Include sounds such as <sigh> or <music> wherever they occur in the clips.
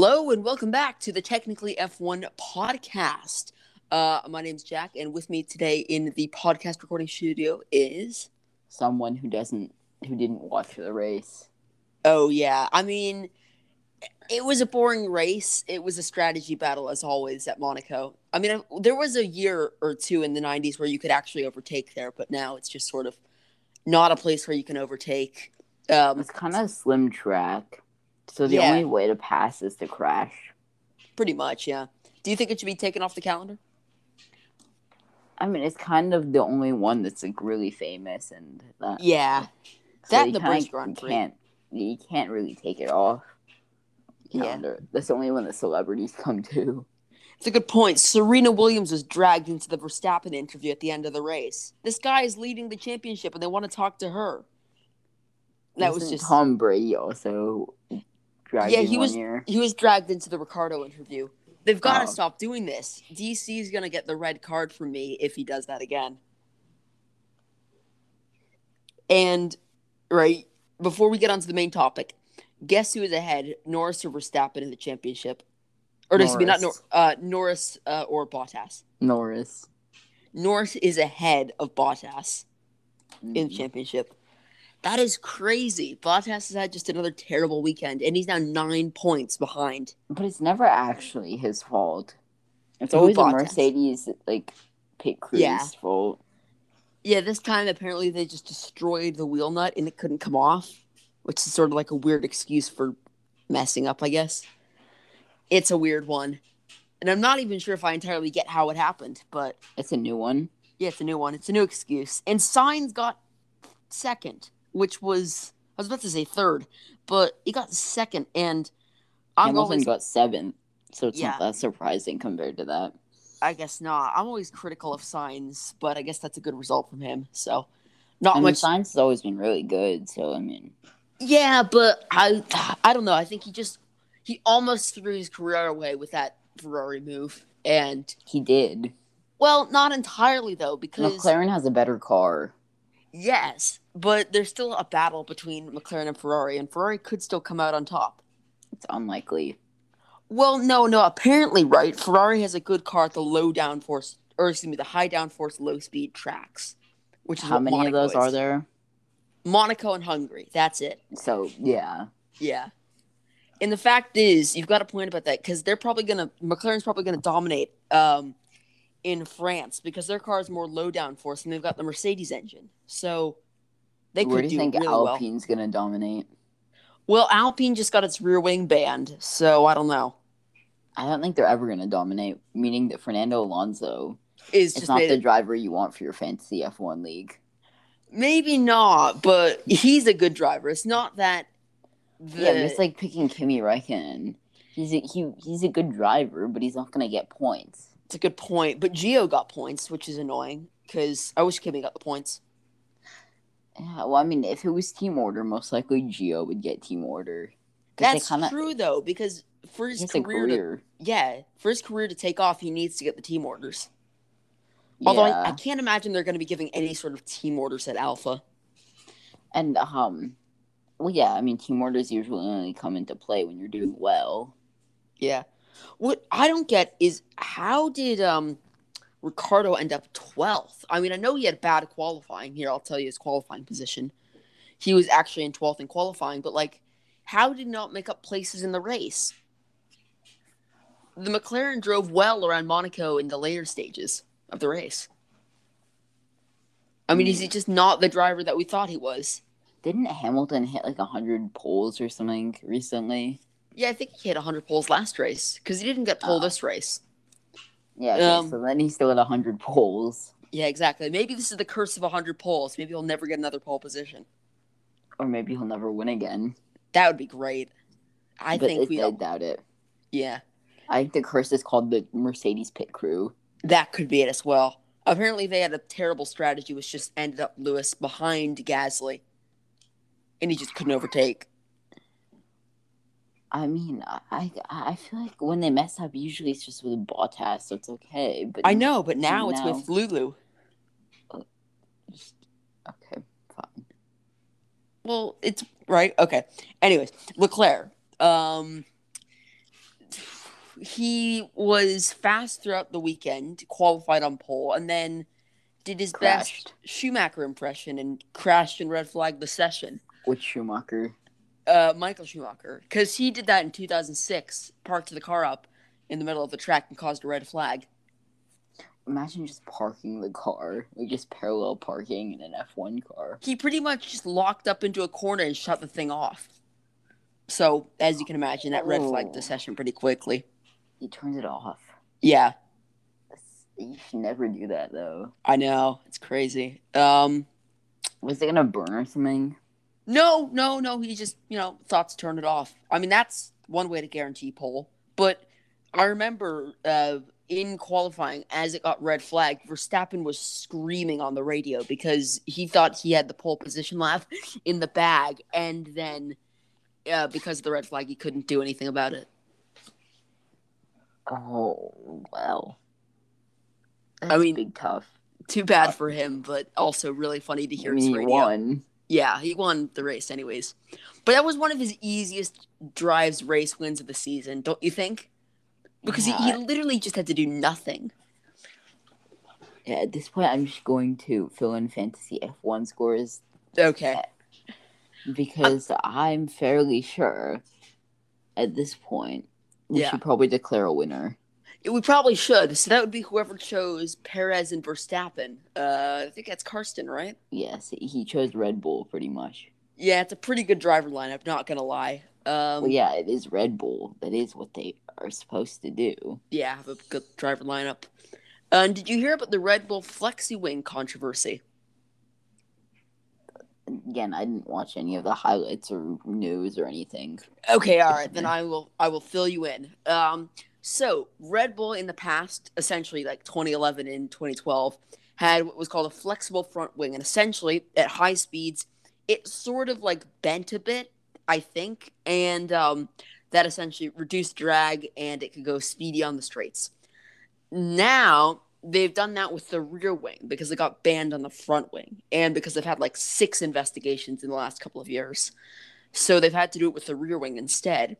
Hello and welcome back to the Technically F1 podcast. Uh, my name's Jack, and with me today in the podcast recording studio is. Someone who doesn't, who didn't watch the race. Oh, yeah. I mean, it was a boring race. It was a strategy battle, as always, at Monaco. I mean, there was a year or two in the 90s where you could actually overtake there, but now it's just sort of not a place where you can overtake. Um, It's kind of a slim track, so the Yeah. only way to pass is to crash. pretty much, yeah. Do you think it should be taken off the calendar? I mean, it's kind of the only one that's like really famous, and that, Yeah. so That the British Grand Prix. Can't you can't really take it off? Yeah. Calendar. That's the only one that celebrities <laughs> come to. It's a good point. Serena Williams was dragged into the Verstappen interview at the end of the race. This guy is leading the championship, and they want to talk to her. That was just Tom Brady also dragged Yeah, in he was- year. he was dragged into the Ricciardo interview. They've got to Oh. stop doing this. DC is gonna get the red card from me if he does that again. And right before we get on to the main topic, guess who is ahead, Norris or Verstappen in the championship? Or excuse me, not Nor- Norris. uh, Norris uh, or Bottas. Norris Norris is ahead of Bottas in the Mhm. championship. That is crazy. Bottas has had just another terrible weekend, and he's now nine points behind. But it's never actually his fault. It's Who always a Mercedes like pit crew's Yeah. fault. Yeah, this time apparently they just destroyed the wheel nut and it couldn't come off, which is sort of like a weird excuse for messing up, I guess. It's a weird one. And I'm not even sure if I entirely get how it happened, but It's a new one. yeah, it's a new one. It's a new excuse. And Sainz got second, which was I was about to say third, but he got second and I'm Hamilton always got seventh, so it's Yeah. not that surprising compared to that. I guess not. I'm always critical of Sainz, but I guess that's a good result from him. So not I mean, much science has always been really good. So I mean, Yeah, but I I don't know. I think he just he almost threw his career away with that Ferrari move. And he did. well, not entirely though, because McLaren has a better car. yes, but there's still a battle between McLaren and Ferrari, and Ferrari could still come out on top. It's unlikely. Well, no, no. Apparently, right. Ferrari has a good car at the low downforce, or excuse me, the high downforce, low speed tracks. Which is How many Monaco of those are there? Monaco and Hungary. That's it. So yeah, Yeah. And the fact is, you've got a point about that because they're probably gonna McLaren's probably gonna dominate um, in France because their car is more low down force and they've got the Mercedes engine, so they where could do you do think really well. Alpine's gonna dominate? Well, Alpine just got its rear wing banned, so I don't know. I don't think they're ever gonna dominate. Meaning that Fernando Alonso Is just not made the driver you want for your fantasy F1 league. maybe not, but he's a good driver. It's not that. The, Yeah, it's like picking Kimi Räikkönen. He's a, he he's a good driver, but he's not gonna get points. it's a good point, but Gio got points, which is annoying because I wish Kimi got the points. Yeah, well, I mean, if it was team order, most likely Gio would get team order. That's kinda- true though, because for his a career, to- yeah, for his career to take off, he needs to get the team orders. Although yeah. I, I can't imagine they're going to be giving any sort of team orders at Alfa. and um, well, yeah, I mean, team orders usually only come into play when you're doing well. Yeah. What I don't get is how did um Ricciardo end up 12th? I mean, I know he had bad qualifying. Here, I'll tell you his qualifying position. He was actually in 12th in qualifying, but like, how did he not make up places in the race? The McLaren drove well around Monaco in the later stages of the race. I mean, is he hmm. just not the driver that we thought he was? Didn't Hamilton hit like hundred poles or something recently? Yeah, I think he hit 100 poles last race because he didn't get pole Oh. this race. Yeah, okay, Um, so then he's still had hundred poles, Yeah, exactly. Maybe this is the curse of 100 poles. Maybe he'll never get another pole position. or maybe he'll never win again. That would be great. I but think we I doubt it. yeah, I think the curse is called the Mercedes pit crew. that could be it as well. Apparently, they had a terrible strategy, which just ended up Lewis behind Gasly, and he just couldn't overtake. I mean, I I feel like when they mess up, usually it's just with Bottas, so it's okay. But I know, but now it's with Lulu. Just, okay, fine. Well, it's right. Okay. Anyways, Leclerc. Um, he was fast throughout the weekend, qualified on pole, and then did his Crashed. best Schumacher impression and crashed and red flagged the session. Which Schumacher? Uh, Michael Schumacher, because he did that in 2006, parked the car up in the middle of the track and caused a red flag. Imagine just parking the car, like just parallel parking in an F1 car. He pretty much just locked up into a corner and shut the thing off. So, as you can imagine, that red flagged the Oh. session pretty quickly. He turns it off. Yeah, You should never do that though. I know. It's crazy. Um, Was it gonna burn or something? No, no, no. He just, you know, thought to turn it off. I mean, that's one way to guarantee pole. But I remember uh, in qualifying, as it got red flag, Verstappen was screaming on the radio because he thought he had the pole position lap in the bag, and then uh, because of the red flag, he couldn't do anything about it. Oh well. I mean, big tough. Too bad for him, but also really funny to I hear mean, his he won. Yeah, he won the race anyways. But that was one of his easiest drives race wins of the season, don't you think? Because he, he literally just had to do nothing. Yeah, at this point, I'm just going to fill in fantasy F1 scores Okay. because I'm fairly sure at this point we Yeah. should probably declare a winner. We probably should. So that would be whoever chose Perez and Verstappen. Uh, I think that's Karsten, right? Yes, he chose Red Bull pretty much. Yeah, it's a pretty good driver lineup, not gonna lie. Um, well, yeah, it is Red Bull. That is what they are supposed to do. yeah, have a good driver lineup. Uh, and did you hear about the Red Bull Flexi Wing controversy? Again, I didn't watch any of the highlights or news or anything. Okay, all right, then I will I will fill you in. Um, so Red Bull in the past, essentially like 2011 and 2012, had what was called a flexible front wing, and essentially at high speeds, it sort of like bent a bit, I think, and um, that essentially reduced drag and it could go speedy on the straights. Now they've done that with the rear wing because it got banned on the front wing, and because they've had like six investigations in the last couple of years. So they've had to do it with the rear wing instead.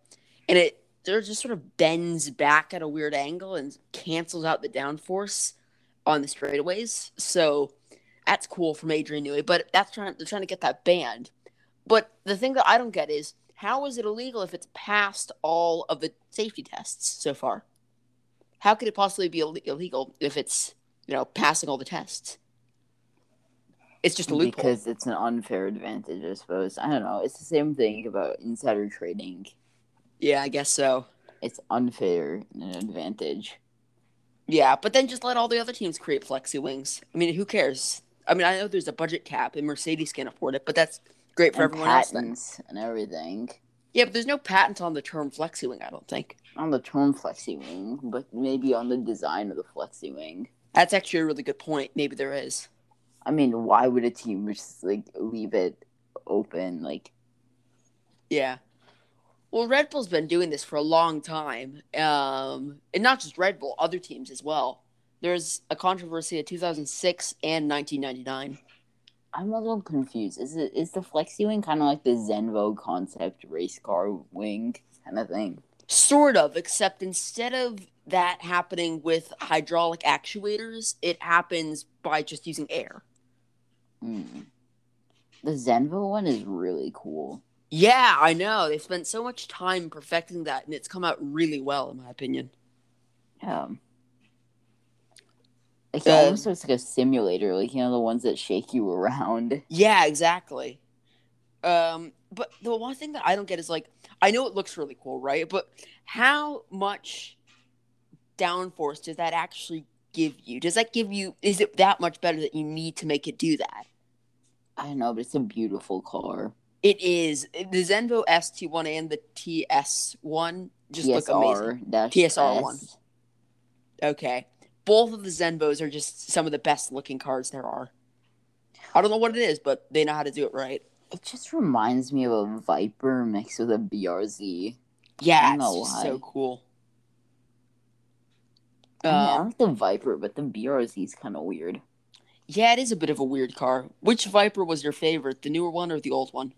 And it there just sort of bends back at a weird angle and cancels out the downforce on the straightaways. So that's cool from Adrian Newey, but that's trying they're trying to get that banned. But the thing that I don't get is how is it illegal if it's passed all of the safety tests so far? How could it possibly be Ill- illegal if it's, you know, passing all the tests? It's just a loophole. Because it's an unfair advantage, I suppose. I don't know. It's the same thing about insider trading. Yeah, I guess so. It's unfair and an advantage. Yeah, but then just let all the other teams create flexi wings. I mean, who cares? I mean, I know there's a budget cap and Mercedes can't afford it, but that's great for and everyone else. Then. patents and everything. Yeah, but there's no patent on the term flexi wing. I don't think On the term flexi wing, but maybe on the design of the flexi wing. that's actually a really good point. Maybe there is. I mean, why would a team just like leave it open? Like, Yeah. Well, Red Bull's been doing this for a long time, um, and not just Red Bull, other teams as well. There's a controversy of 2006 and 1999. I'm a little confused. Is it is the flexi wing kind of like the Zenvo concept race car wing kind of thing? Sort of, except instead of that happening with hydraulic actuators, it happens by just using air. Hmm. The Zenvo one is really cool. Yeah, I know. They've spent so much time perfecting that, and it's come out really well, in my opinion. Yeah. Like it Uh, almost looks like a simulator, like you know the ones that shake you around. Yeah, exactly. Um, but the one thing that I don't get is like, I know it looks really cool, right? But how much downforce does that actually give you? Does that give you? Is it that much better that you need to make it do that? I don't know, but it's a beautiful car. It is the Zenvo ST1 and the TS1 just look amazing. TSR dash TSR one. Okay, both of the Zenvos are just some of the best looking cars there are. I don't know what it is, but they know how to do it right. It just reminds me of a Viper mixed with a BRZ. Yeah, it's so cool. I, mean, I Um, like the Viper, but the BRZ is kind of weird. yeah, it is a bit of a weird car. Which Viper was your favorite, the newer one or the old one?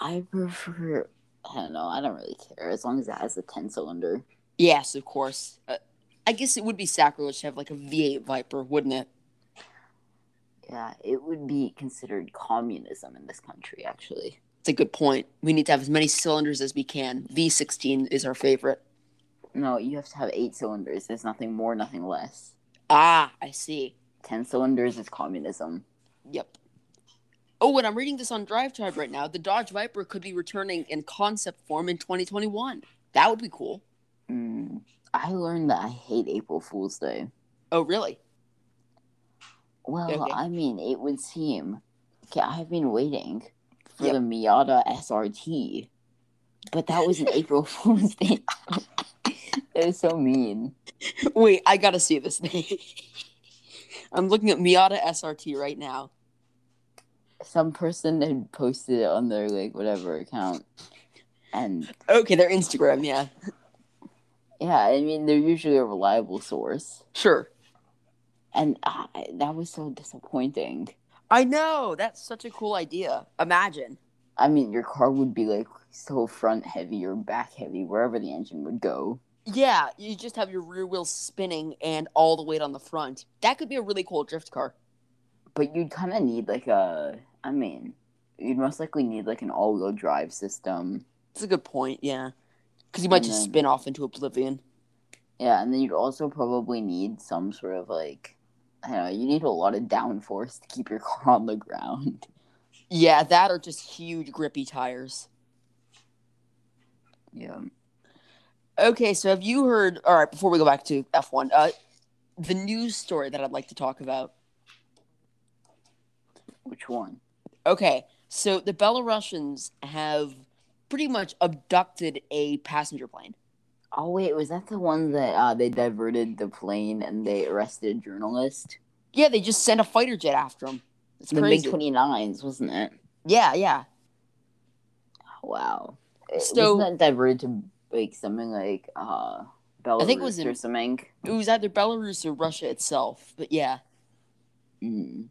I prefer. I don't know. I don't really care as long as it has a ten cylinder. Yes, of course. Uh, I guess it would be sacrilege to have like a V8 Viper, wouldn't it? Yeah, it would be considered communism in this country, actually. It's a good point. We need to have as many cylinders as we can. V16 is our favorite. No, you have to have eight cylinders. There's nothing more, nothing less. Ah, I see. Ten cylinders is communism. Yep. Oh, and I'm reading this on DriveTribe right now. The Dodge Viper could be returning in concept form in 2021. That would be cool. Mm, I learned that I hate April Fool's Day. Oh, really? Well, Okay. I mean, it would seem. Okay, I've been waiting for Yep. the Miata SRT, but that was an <laughs> April Fool's Day. <laughs> that is so mean. Wait, I gotta see this thing. <laughs> I'm looking at Miata SRT right now. Some person had posted it on their like whatever account, and Okay, their Instagram, yeah. yeah, I mean they're usually a reliable source, Sure. and that was so disappointing. I know. That's such a cool idea. Imagine. I mean, your car would be like so front heavy or back heavy, wherever the engine would go. Yeah, you just have your rear wheels spinning and all the weight on the front. That could be a really cool drift car. But you'd kind of need like a, I mean, you'd most likely need like an all-wheel drive system. That's a good point, yeah. Because you might And just then- spin off into oblivion. Yeah, and then you'd also probably need some sort of like, I don't know, you need a lot of downforce to keep your <laughs> car on the ground. Yeah, that or just huge grippy tires. Yeah. Okay, so have you heard? All right, before we go back to F1, uh, the news story that I'd like to talk about. Which one? Okay, so the Belarusians have pretty much abducted a passenger plane. Oh wait, was that the one that uh, they diverted the plane and they arrested a journalist? Yeah, they just sent a fighter jet after him. It's the crazy. MiG 29s, wasn't it? yeah, yeah. Wow. It- So- wasn't that diverted to like something like uh Belarus think it was in- or something? It was either Belarus or Russia itself, but yeah. Mm.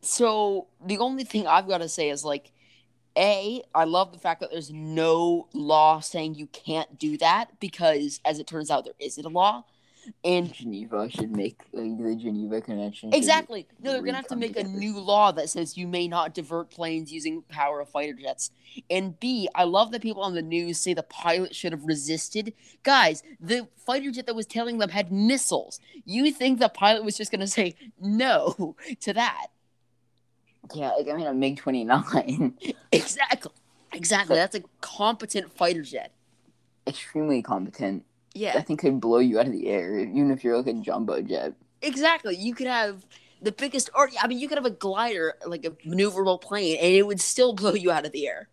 So the only thing I've got to say is like, a, I love the fact that there's no law saying you can't do that because, as it turns out, there isn't a law. And Geneva should make like the Geneva Convention. exactly, no, they're gonna have to make a new law that says you may not divert planes using power of fighter jets. And B, I love that people on the news say the pilot should have resisted. Guys, the fighter jet that was tailing them had missiles. You think the pilot was just gonna say no <laughs> to that? Yeah, like I mean a MiG 29. <laughs> Exactly. Exactly. That's a competent fighter jet. Extremely competent. Yeah. I think could blow you out of the air, even if you're like a jumbo jet. exactly. You could have the biggest, or I mean, you could have a glider, like a maneuverable plane, and it would still blow you out of the air.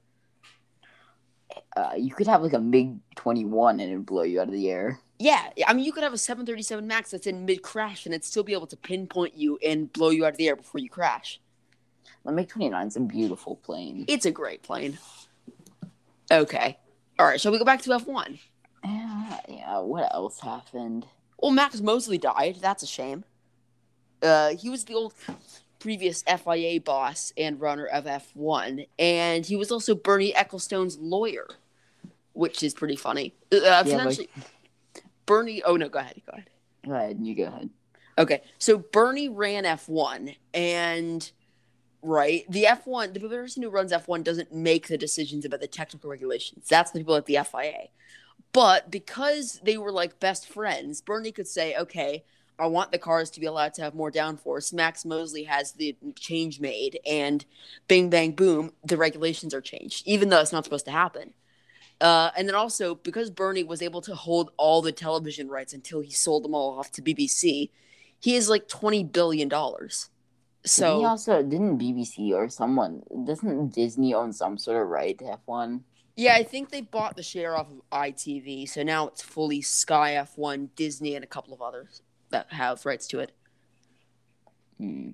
Uh, you could have like a MiG 21 and it'd blow you out of the air. Yeah, I mean, you could have a 737 Max that's in mid crash, and it'd still be able to pinpoint you and blow you out of the air before you crash. The MiG 29 is a beautiful plane. It's a great plane. Okay. All right, shall we go back to F1? Yeah, yeah. What else happened? Well, Max Mosley died. That's a shame. Uh, he was the old previous FIA boss and runner of F1, and he was also Bernie Ecclestone's lawyer, which is pretty funny. Uh, but- Bernie. Oh no, go ahead. Go ahead. Go ahead, you go ahead. Okay, so Bernie ran F1, and right, the F1, the person who runs F1 doesn't make the decisions about the technical regulations. That's the people at the FIA. But because they were like best friends, Bernie could say, okay, I want the cars to be allowed to have more downforce. Max Mosley has the change made, and bing, bang, boom, the regulations are changed, even though it's not supposed to happen. Uh, and then also, because Bernie was able to hold all the television rights until he sold them all off to BBC, he is like $20 billion. So, he also didn't BBC or someone doesn't Disney own some sort of right to F1? yeah, I think they bought the share off of ITV. So now it's fully Sky F1, Disney, and a couple of others that have rights to it. Hmm.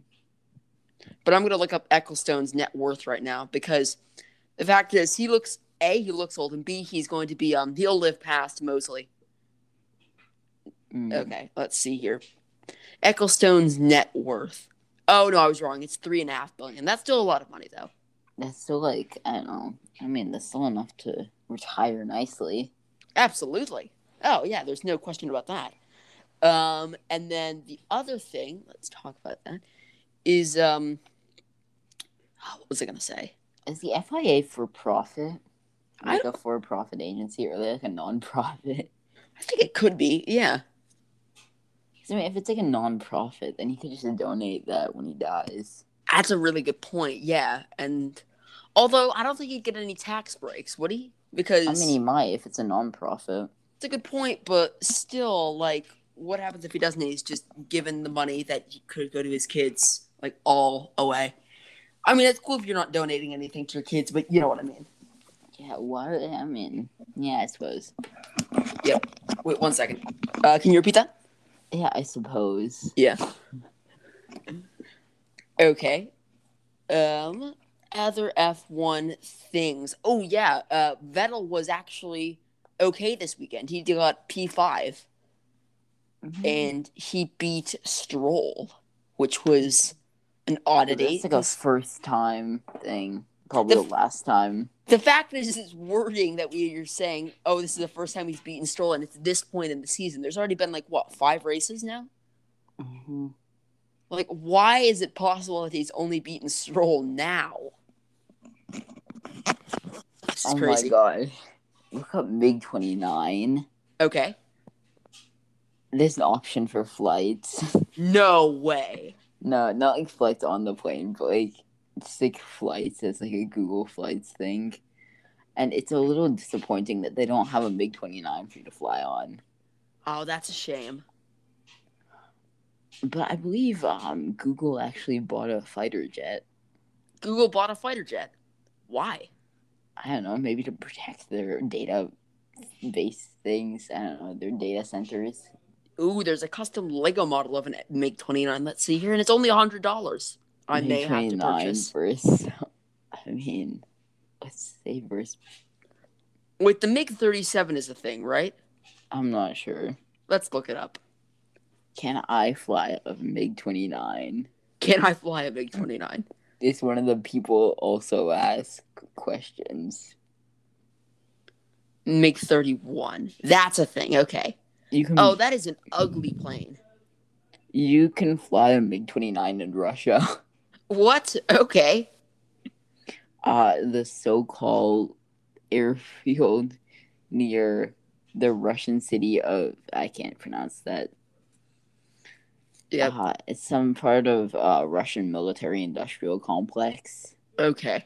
But I'm gonna look up Ecclestone's net worth right now because the fact is he looks a he looks old and b he's going to be um he'll live past Mosley. Hmm. Okay, let's see here. Ecclestone's net worth. Oh no, I was wrong. It's three and a half billion. That's still a lot of money though. That's still like I don't know. I mean, that's still enough to retire nicely. Absolutely. Oh yeah, there's no question about that. Um, and then the other thing, let's talk about that, is um, oh, <sighs> what was I gonna say? Is the FIA for profit? Like a for profit agency or like a non profit? I think it could be. Yeah. I mean, if it's like a non profit, then he could just donate that when he dies. That's a really good point. Yeah, and although I don't think he'd get any tax breaks, would he? Because I mean, he might if it's a non profit. it's a good point, but still, like, what happens if he doesn't? He's just given the money that he could go to his kids, like, all away. I mean, it's cool if you're not donating anything to your kids, but you know what I mean. Yeah, what? I mean, yeah, I suppose. Yep. Wait one second. Uh, can you repeat that? Yeah, I suppose. Yeah. Okay. Um, other F1 things. Oh yeah, uh, Vettel was actually okay this weekend. He got P5 Mhm. and he beat Stroll, which was an oddity. It's like a first time thing. Probably The the, last time. The fact is, it's wording that we are saying, oh, this is the first time he's beaten Stroll, and it's this point in the season. There's already been like what five races now. hmm Like, why is it possible that he's only beaten Stroll now? This is Oh crazy. my god. Look up MiG 29. Okay. There's an option for flights. <laughs> No way. no, not like flights on the plane, but like like flights. It's like a Google Flights thing. And it's a little disappointing that they don't have a MiG 29 for you to fly on. Oh, that's a shame. But I believe um, Google actually bought a fighter jet. Google bought a fighter jet. Why? I don't know, maybe to protect their data base things. I don't know, their data centers. Ooh, there's a custom Lego model of an MiG 29. Let's see here, and it's only $100. I may have to MiG-29 purchase. <laughs> I mean, let's say. Wait, the MiG 37 is a thing, right? I'm not sure. Let's look it up. Can I fly a MiG 29? Can I fly a MiG 29? It's one of the people also ask questions. MiG 31. That's a thing. Okay. You can Oh, that is an ugly plane. you can fly a MiG 29 in Russia. <laughs> What? Okay. Uh, the so-called airfield <laughs> near the Russian city of I can't pronounce that. Yeah. Uh, it's some part of uh, Russian military industrial complex. Okay.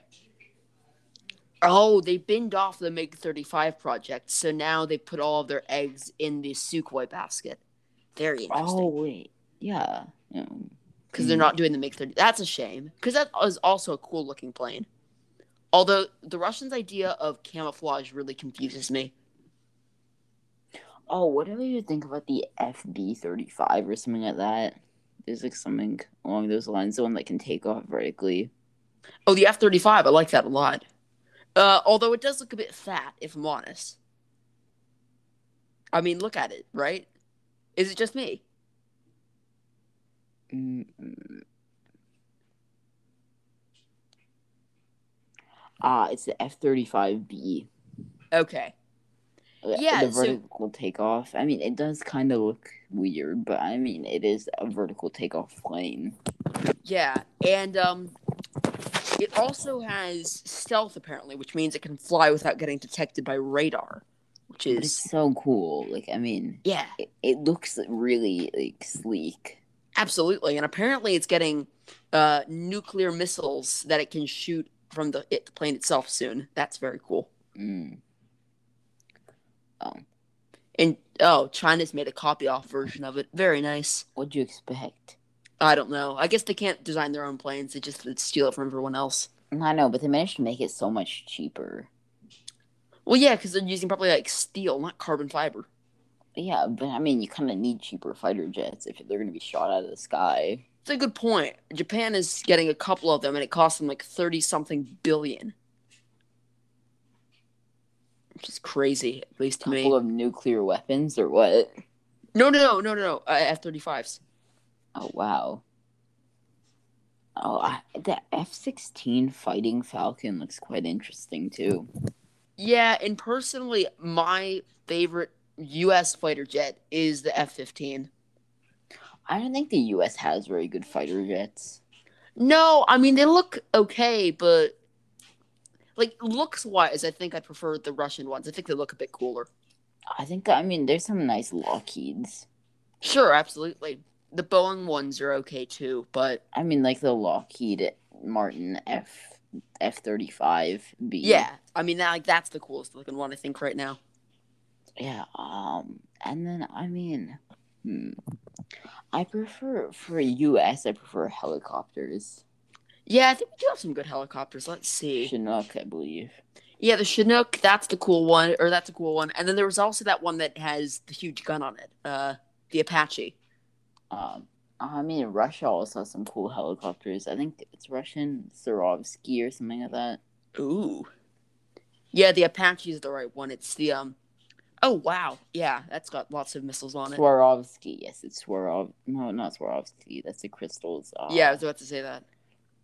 Oh, they binned off the MiG 35 project, so now they put all of their eggs in the Sukhoi basket. Very interesting. Oh wait, yeah. yeah. Because they're not doing the MiG 30. That's a shame because that is also a cool looking plane. Although the Russians' idea of camouflage really confuses me. Oh, what whatever you think about the FB thirty five or something like that. There's like something along those lines, the one that can take off vertically. Oh, the F 35, I like that a lot. Uh, although it does look a bit fat, if I'm honest. I mean, look at it, right? Is it just me? Ah, it's the F thirty five B. Okay. Yeah, the so- vertical takeoff. I mean, it does kind of look weird, but I mean, it is a vertical takeoff plane. Yeah, and um, it also has stealth apparently, which means it can fly without getting detected by radar, which is so cool. Like, I mean, yeah, it, it looks really like sleek. Absolutely. And apparently, it's getting uh, nuclear missiles that it can shoot from the, it, the plane itself soon. That's very cool. Mm. Oh, And oh, China's made a copy off version of it. Very nice. what'd you expect? I don't know. I guess they can't design their own planes. They just steal it from everyone else. I know, but they managed to make it so much cheaper. Well, yeah, because they're using probably like steel, not carbon fiber. Yeah, but I mean, you kind of need cheaper fighter jets if they're going to be shot out of the sky. It's a good point. Japan is getting a couple of them, and it costs them like thirty something billion, which is crazy, at least to me. Couple of nuclear weapons or what? No, no, no, no, no, no. Uh, F thirty fives. Oh wow. Oh, I, the F sixteen fighting Falcon looks quite interesting too. Yeah, and personally, my favorite U.S. fighter jet is the F-15. I don't think the U.S. has very good fighter jets. No, I mean they look okay, but like looks wise, I think I prefer the Russian ones. I think they look a bit cooler. I think I mean there's some nice Lockheeds. Sure, absolutely. The Boeing ones are okay too, but I mean like the Lockheed Martin F F thirty five B. yeah, I mean that, like that's the coolest looking one I think right now. Yeah. Um. And then I mean, hmm, I prefer for U.S. I prefer helicopters. Yeah, I think we do have some good helicopters. Let's see. Chinook, I believe. Yeah, the Chinook, that's the cool one, or that's a cool one. And then there was also that one that has the huge gun on it, uh, the Apache. Um. I mean, Russia also has some cool helicopters. I think it's Russian Swarovski or something like that. Ooh. Yeah, the Apache is the right one. It's the um. Oh wow, yeah, that's got lots of missiles on it. Swarovski, yes, it's Swarov. No, not Swarovski. That's the crystals. Uh, Yeah, I was about to say that.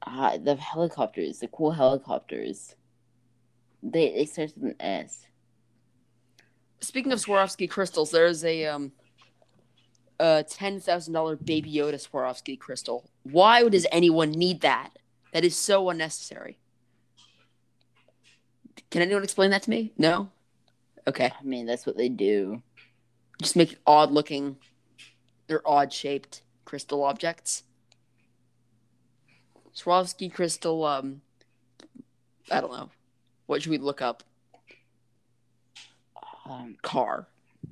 uh, the helicopters, the cool helicopters. They they start with an S. Speaking of Swarovski crystals, there's a um, a ten thousand dollar Baby Yoda Swarovski crystal. Why does anyone need that? That is so unnecessary. Can anyone explain that to me? No. Okay, I mean, that's what they do. just make odd looking or odd shaped crystal objects. Swarovski crystal. Um, I don't know. What should we look up? Um, car.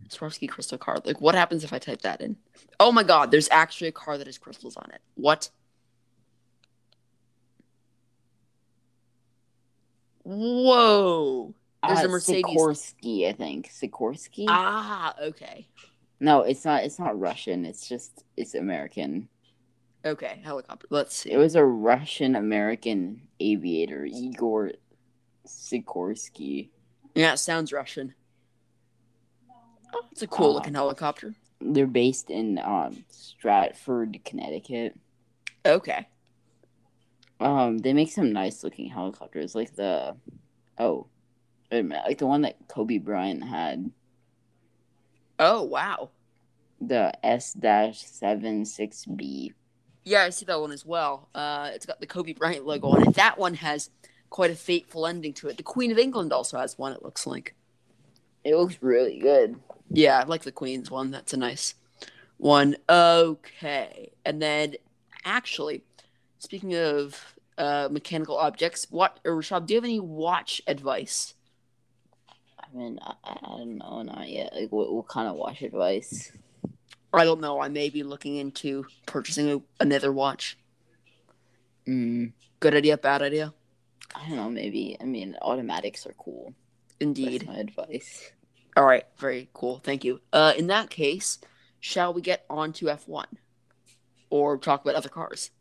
Swarovski crystal car. Like, what happens if I type that in? Oh my god, there's actually a car that has crystals on it. What? Whoa. There's uh, a Mercedes. Sikorsky, I think. Sikorsky? Ah, okay. no, it's not. It's not Russian. It's just it's American. Okay, helicopter. Let's see. It was a Russian American aviator, Igor Sikorsky. Yeah, it sounds Russian. Oh, it's a cool Uh, looking helicopter. They're based in um, Stratford, Connecticut. Okay. Um, they make some nice looking helicopters, like the oh, wait a minute, like the one that Kobe Bryant had, Oh, wow. the S dash seven six B. Yeah, I see that one as well. Uh, it's got the Kobe Bryant logo on it. That one has quite a fateful ending to it. The Queen of England also has one, it looks like. It looks really good. Yeah, I like the Queen's one. That's a nice one. Okay. And then, actually, speaking of uh, mechanical objects, what, or Rashab, do you have any watch advice? I mean, I, I don't know, not yet. Like, what, what kind of watch advice? I don't know. I may be looking into purchasing a, another watch. Mm, Good idea, bad idea? I don't know. Maybe. I mean, automatics are cool. That's Indeed. my advice. All right, very cool. Thank you. Uh, in that case, shall we get on to F1 or talk about other cars?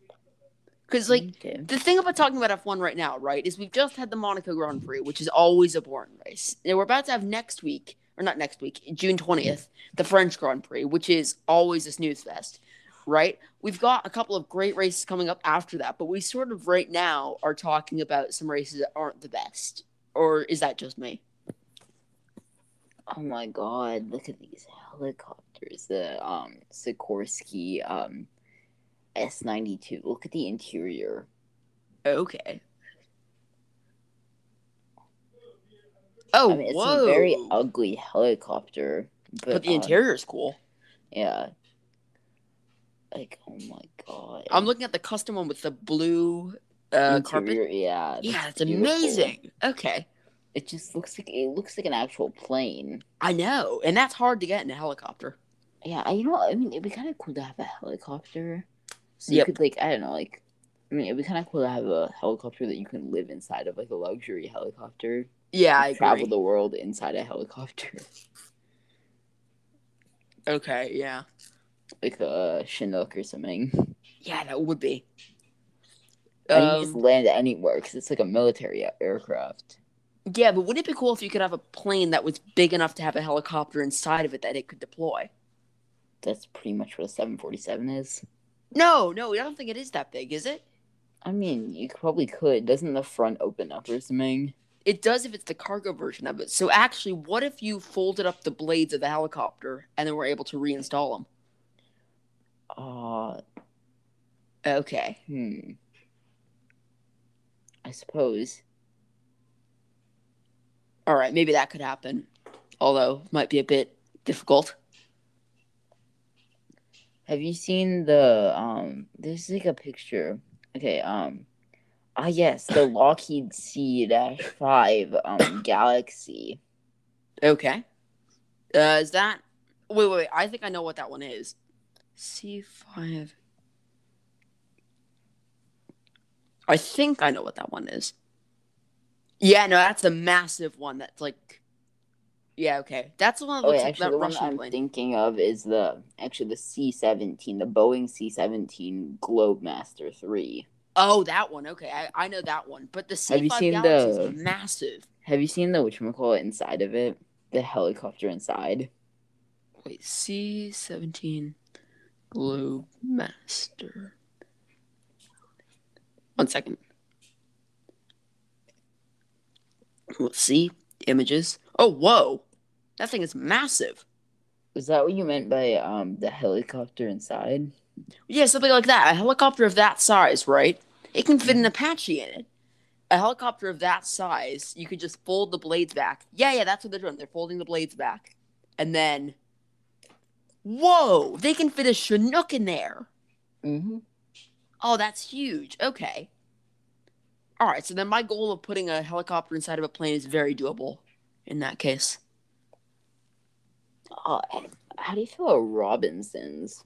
Because, like, the thing about talking about F1 right now, right, is we've just had the Monaco Grand Prix, which is always a boring race. And we're about to have next week, or not next week, June 20th, the French Grand Prix, which is always a snooze fest, right? We've got a couple of great races coming up after that, but we sort of right now are talking about some races that aren't the best. Or is that just me? Oh my god! Look at these helicopters. The um Sikorsky um S ninety two. Look at the interior. Okay. Oh, I mean, it's whoa. a very ugly helicopter, but, but the um, interior is cool. yeah. Like oh my god! I'm looking at the custom one with the blue uh, carpet. Interior, Yeah. Yeah, that's it's beautiful. amazing. Okay. It just looks like it looks like an actual plane. I know. And that's hard to get in a helicopter. Yeah, I- you know, I mean, it'd be kind of cool to have a helicopter. So Yep. you could like, I don't know, like, I mean, it'd be kind of cool to have a helicopter that you can live inside of, like a luxury helicopter. Yeah, I travel agree. the world inside a helicopter, Okay, yeah. <laughs> like a Chinook or something. Yeah, that would be. and you can just Um, land anywhere because it's like a military aircraft. yeah, but wouldn't it be cool if you could have a plane that was big enough to have a helicopter inside of it that it could deploy? That's pretty much what a 747 is. No, no, I don't think it is that big, is it? I mean, you probably could. Doesn't the front open up or something? It does if it's the cargo version of it. So actually, what if you folded up the blades of the helicopter and then were able to reinstall them? Uh, Okay. hmm. I suppose. All right, maybe that could happen. Although might be a bit difficult. Have you seen the um? There's like a picture. Okay. Um. Ah, yes, the <laughs> Lockheed C-5 um <coughs> Galaxy. Okay. Uh, is that? Wait, wait, wait. I think I know what that one is. C five. I think I know what that one is. Yeah, no, that's a massive one. That's like, yeah, okay, that's the one that Oh, looks wait, like actually, that the one Russian I'm plane. thinking of is the actually the C-17, the Boeing C-17 Globemaster three. Oh, that one. Okay, I, I know that one. But the C Have you five seen Galaxy the- is massive. Have you seen the whatchamacallit inside of it? The helicopter inside. Wait, C seventeen Globemaster. One second. Let's see images. Oh, whoa! That thing is massive. Is that what you meant by um the helicopter inside? Yeah, something like that. A helicopter of that size, right? It can fit an Apache in it. A helicopter of that size, you could just fold the blades back. Yeah, yeah, that's what they're doing. They're folding the blades back. And then. Whoa! They can fit a Chinook in there. Mm-hmm. Oh, that's huge. Okay. All right, so then my goal of putting a helicopter inside of a plane is very doable in that case. Uh, how do you feel about Robinsons?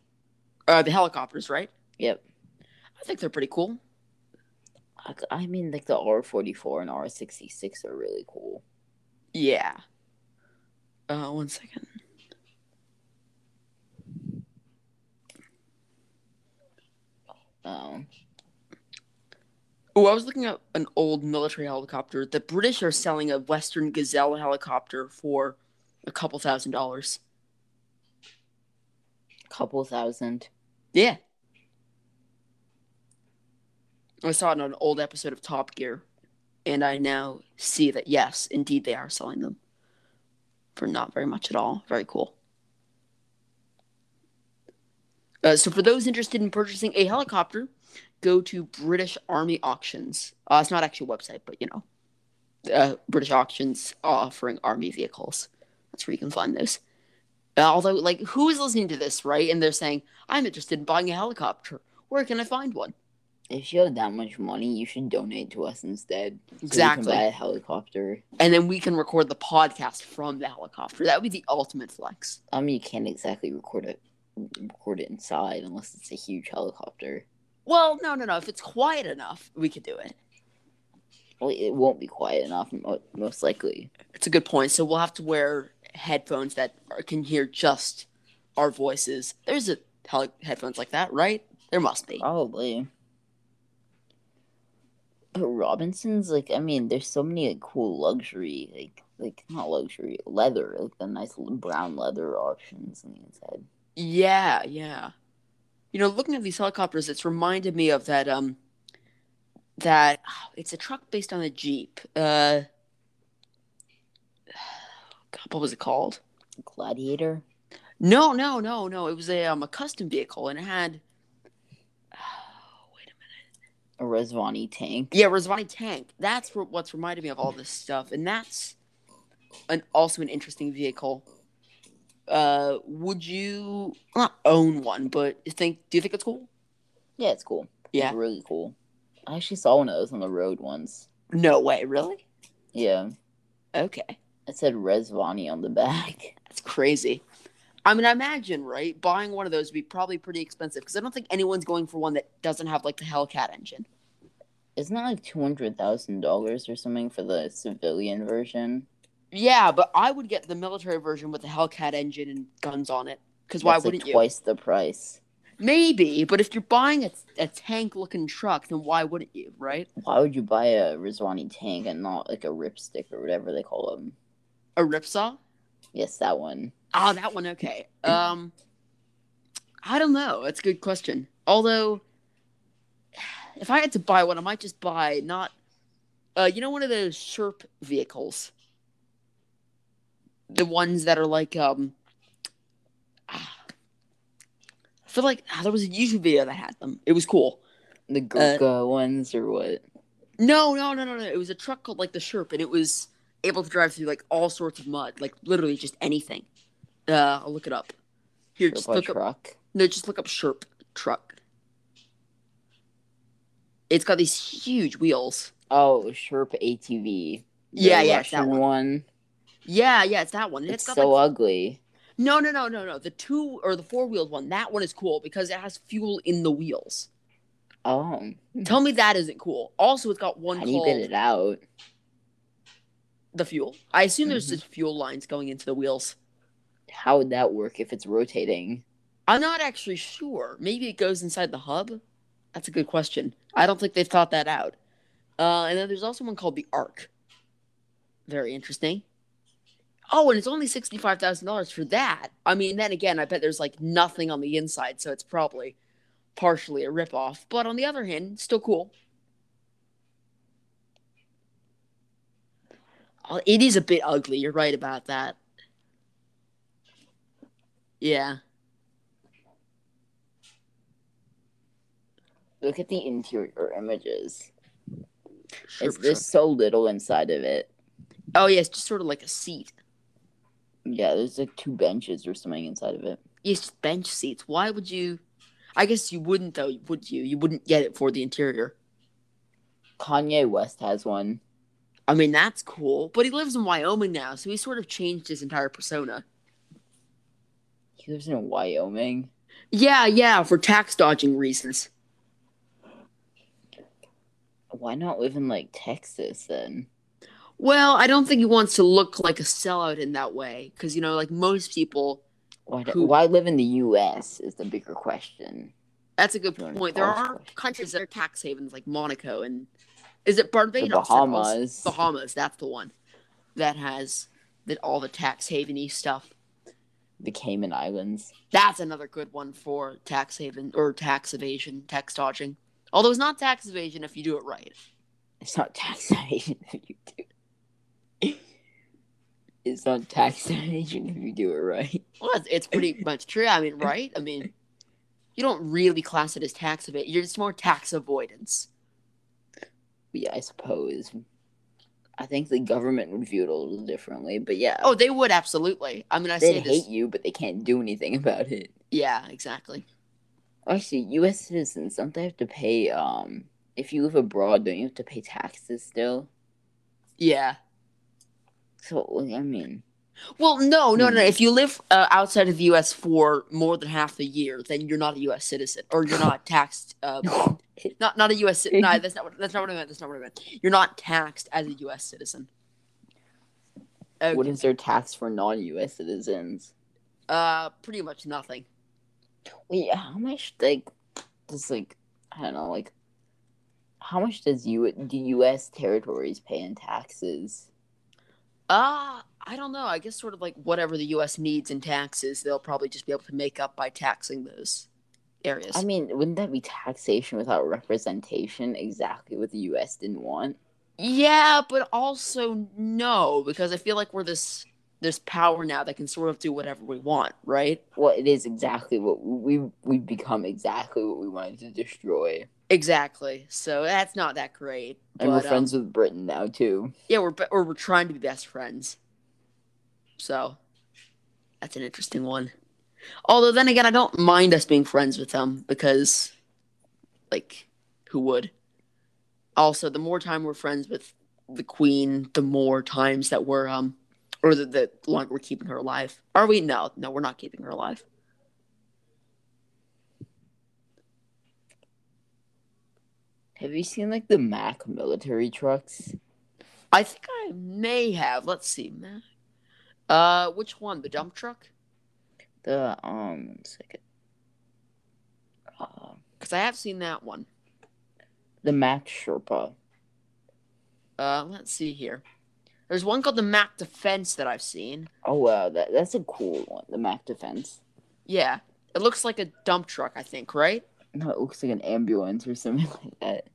Uh, the helicopters, right? Yep. I think they're pretty cool. I, I mean, like the R forty four and R sixty six are really cool. Yeah. Uh, one second. Um, Oh, I was looking at an old military helicopter. The British are selling a Westland Gazelle helicopter for a couple thousand dollars. couple thousand. Yeah. I saw it on an old episode of Top Gear, and I now see that yes, indeed they are selling them for not very much at all. Very cool. Uh, so, for those interested in purchasing a helicopter, go to British Army Auctions. Uh, it's not actually a website, but you know, uh, British Auctions offering army vehicles. That's where you can find those. Although, like, who is listening to this, right? And they're saying, I'm interested in buying a helicopter. Where can I find one? If you have that much money, you should donate to us instead. Exactly. can buy a helicopter. And then we can record the podcast from the helicopter. That would be the ultimate flex. I mean, you can't exactly record it, record it inside unless it's a huge helicopter. Well, no, no, no. If it's quiet enough, we could do it. Well, it won't be quiet enough, most likely. It's a good point. So we'll have to wear headphones that are, can hear just our voices. There's a heli- headphones like that, right? There must be. Probably. But Robinsons, like, I mean, there's so many like cool luxury, like, like not luxury, leather, like the nice brown leather options on the inside. Yeah, yeah. You know, looking at these helicopters, it's reminded me of that. Um, that it's a truck based on a Jeep. Uh, God, what was it called? Gladiator. No, no, no, no. It was a um a custom vehicle, and it had. <sighs> wait a minute. A Rezvani tank. Yeah, Rezvani tank. That's wh- what's reminded me of all this stuff, and that's an also an interesting vehicle. Uh, would you not own one, but you think? Do you think it's cool? Yeah, it's cool. Yeah. It's really cool. I actually saw one of those on the road once. No way, really? Yeah. Okay, It said Rezvani on the back. <laughs> that's crazy. I mean, I imagine, right? Buying one of those would be probably pretty expensive because I don't think anyone's going for one that doesn't have like the Hellcat engine. Isn't that like two hundred thousand dollars or something for the civilian version? Yeah, but I would get the military version with the Hellcat engine and guns on it. Because why like, wouldn't you? Twice the price. Maybe, but if you're buying a, a tank looking truck, then why wouldn't you, right? Why would you buy a Rezvani tank and not like a ripstick or whatever they call them? A ripsaw? Yes, that one. Oh, that one, okay. Um, I don't know. That's a good question. Although, if I had to buy one, I might just buy not Uh, you know one of those Sherp vehicles, the ones that are like um. ah, I feel like ah, there was a YouTube video that had them. It was cool. The Gurkha ones or what? No, no, no, no, no. It was a truck called like the Sherp, and it was able to drive through like all sorts of mud, like literally just anything. Uh, I'll look it up. Here, just Sherpa look up. truck. No, just look up Sherp truck. It's got these huge wheels. Oh, Sherp ATV. The Yeah, yeah, that one. one. Yeah, yeah, it's that one. It's, so like ugly. no, no, no, no, no. The two or the four wheeled one. That one is cool because it has fuel in the wheels. Oh, Tell me that isn't cool. Also, it's got one how do you called get it out? The fuel. I assume there's Mhm. just fuel lines going into the wheels. How would that work if it's rotating? I'm not actually sure. Maybe it goes inside the hub. That's a good question. I don't think they've thought that out. Uh, and then there's also one called the Arc. Very interesting. Oh, and it's only sixty-five thousand dollars for that. I mean, then again, I bet there's like nothing on the inside, so it's probably partially a ripoff. But on the other hand, still cool. Oh, it is a bit ugly. You're right about that. Yeah. Look at the interior images. Sure, It's sure. so little inside of it. Oh yeah, it's just sort of like a seat. Yeah, there's like two benches or something inside of it. It's just bench seats. Why would you? I guess you wouldn't though, would you? You wouldn't get it for the interior. Kanye West has one. I mean, that's cool, but he lives in Wyoming now, so he sort of changed his entire persona. He lives in Wyoming. Yeah, yeah, for tax dodging reasons. Why not live in like Texas then? Well, I don't think he wants to look like a sellout in that way, because you know, like most people, Why, do- Who- why live in the U.S. is the bigger question. that's a good point. There are question. countries that are tax havens, like Monaco and is it Barbados? The that Bahamas. Bahamas, that's the one that has that all the tax haveny stuff. The Cayman Islands. That's another good one for tax haven or tax evasion, tax dodging. Although it's not tax evasion if you do it right. It's not tax <laughs> evasion if you do. It's not tax <laughs> evasion if you do it right. Well, it's, it's pretty <laughs> much true. I mean, right? I mean, you don't really class it as tax evasion. You're just more tax avoidance. Yeah, I suppose. I think the government would view it a little differently, but yeah. Oh, they would absolutely. I mean, I they say this. hate you, but they can't do anything <laughs> about it. Yeah, exactly. Actually, U.S. citizens don't they have to pay? Um, if you live abroad, don't you have to pay taxes still? Yeah. So I mean, Well, no, no, no. Hmm. If you live uh, outside of the U.S. for more than half the year, then you're not a U.S. citizen, or you're not taxed. <laughs> Uh, not not a U.S. Ci- no, that's not what that's not what I meant. That's not what I meant. You're not taxed as a U.S. citizen. Okay. what is their tax for non-U.S. citizens? Uh, pretty much nothing. Wait, how much like does like I don't know like how much does you do U.S. territories pay in taxes? Uh, I don't know. I guess sort of like whatever the U.S. needs in taxes, they'll probably just be able to make up by taxing those areas. I mean, wouldn't that be taxation without representation? Exactly what the U.S. didn't want. yeah, but also no, because I feel like we're this this power now that can sort of do whatever we want, right? Well, it is exactly what we we've become exactly what we wanted to destroy, Exactly. So that's not that great. and but, we're um, friends with Britain now too. yeah, we're or we're trying to be best friends. So that's an interesting one. Although then again, I don't mind us being friends with them because, like, who would? Also, the more time we're friends with the queen, the more times that we're um, or the, the longer we're keeping her alive. Are we? No, no, we're not keeping her alive. Have you seen like the Mack military trucks? I think I may have. Let's see, man. Uh, which one? The dump truck? The um, one second. Uh, Because I have seen that one. the Mack Sherpa. Uh, let's see here. There's one called the Mack Defense that I've seen. Oh wow, that that's a cool one. The Mack Defense. Yeah, it looks like a dump truck, I think, right? No, it looks like an ambulance or something <laughs> like that.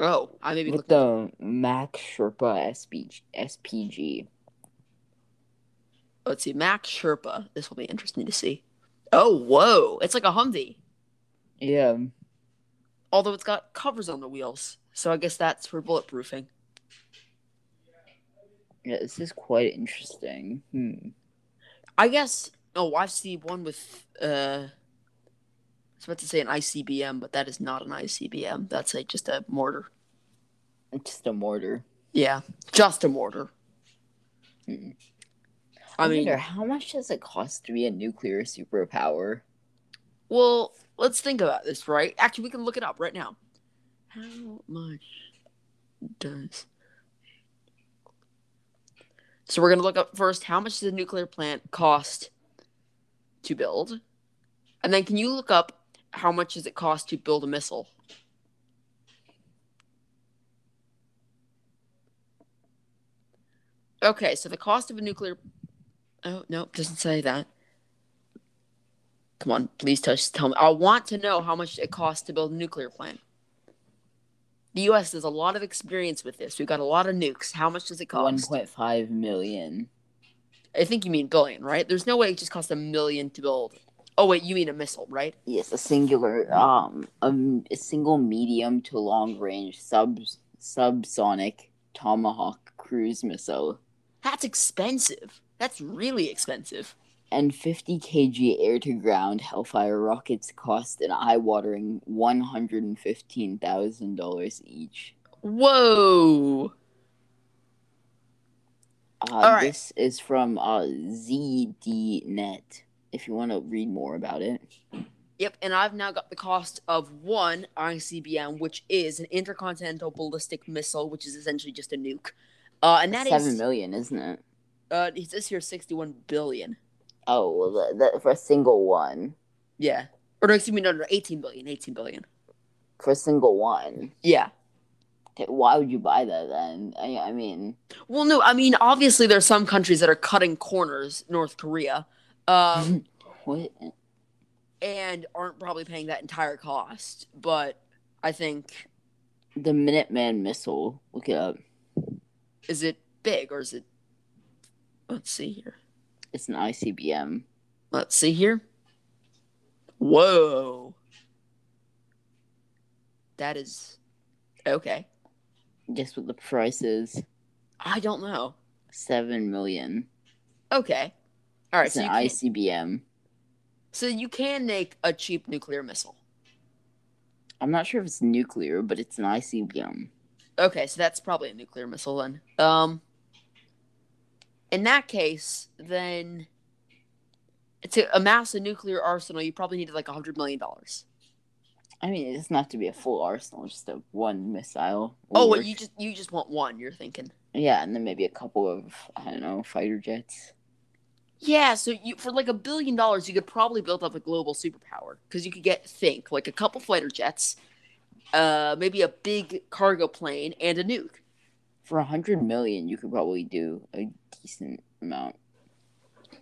Oh, I maybe with the Mack Sherpa SPG, SPG. Let's see, Mack Sherpa. This will be interesting to see. Oh, whoa! It's like a Humvee, Yeah, although it's got covers on the wheels. So I guess that's for bulletproofing. yeah, this is quite interesting. Hmm. I guess. Oh, I've seen one with. uh I was about to say an ICBM, but that is not an ICBM. That's a just a mortar. Just a mortar. Yeah, just a mortar. Hmm. I I mean, wonder how much does it cost to be a nuclear superpower? well, let's think about this, right? Actually, we can look it up right now. How much does? So we're gonna look up first. How much does a nuclear plant cost to build? And then can you look up how much does it cost to build a missile? Okay, so the cost of a nuclear Oh, no, doesn't say that. Come on, please touch tell me. I want to know how much it costs to build a nuclear plant. The US has a lot of experience with this. We've got a lot of nukes. How much does it cost? 1.5 million. I think you mean billion, right? There's no way it just costs a million to build. Oh wait, you mean a missile, right? Yes, a singular, um, a, a single medium to long range sub subsonic tomahawk cruise missile That's expensive. That's really expensive. and 50 kg air to ground Hellfire rockets cost an eye watering $115,000 each. Whoa. Uh, Alright. This is from uh, ZDNet. If you want to read more about it, Yep, and I've now got the cost of one ICBM, which is an intercontinental ballistic missile, which is essentially just a nuke. Uh, and that is seven million, isn't it? Uh, it says here sixty-one billion. Oh, well, the, the, for a single one, Yeah, or no, excuse me, no, no, eighteen billion, eighteen billion. for a single one. Yeah. Okay, Why would you buy that then? I, I mean, Well, no, I mean, obviously there's some countries that are cutting corners, North Korea, um, <laughs> what? and aren't probably paying that entire cost. But I think, The Minuteman missile. Look it up. is it big or is it? Let's see here. It's an ICBM. Let's see here. Whoa. That is okay. Guess what the price is? I don't know. Seven million. Okay. All right. It's So an can, ICBM. so you can make a cheap nuclear missile. I'm not sure if it's nuclear, but it's an ICBM. Okay, so that's probably a nuclear missile then. Um. In that case, then to amass a nuclear arsenal, you probably need like a hundred million dollars. I mean, it doesn't have to be a full arsenal, just a one missile. Oh, work. you just you just want one. You're thinking. Yeah, and then maybe a couple of I don't know fighter jets. Yeah, so you for like a billion dollars, you could probably build up a global superpower because you could get think like a couple fighter jets, uh, maybe a big cargo plane and a nuke. For a hundred million, you could probably do a decent amount.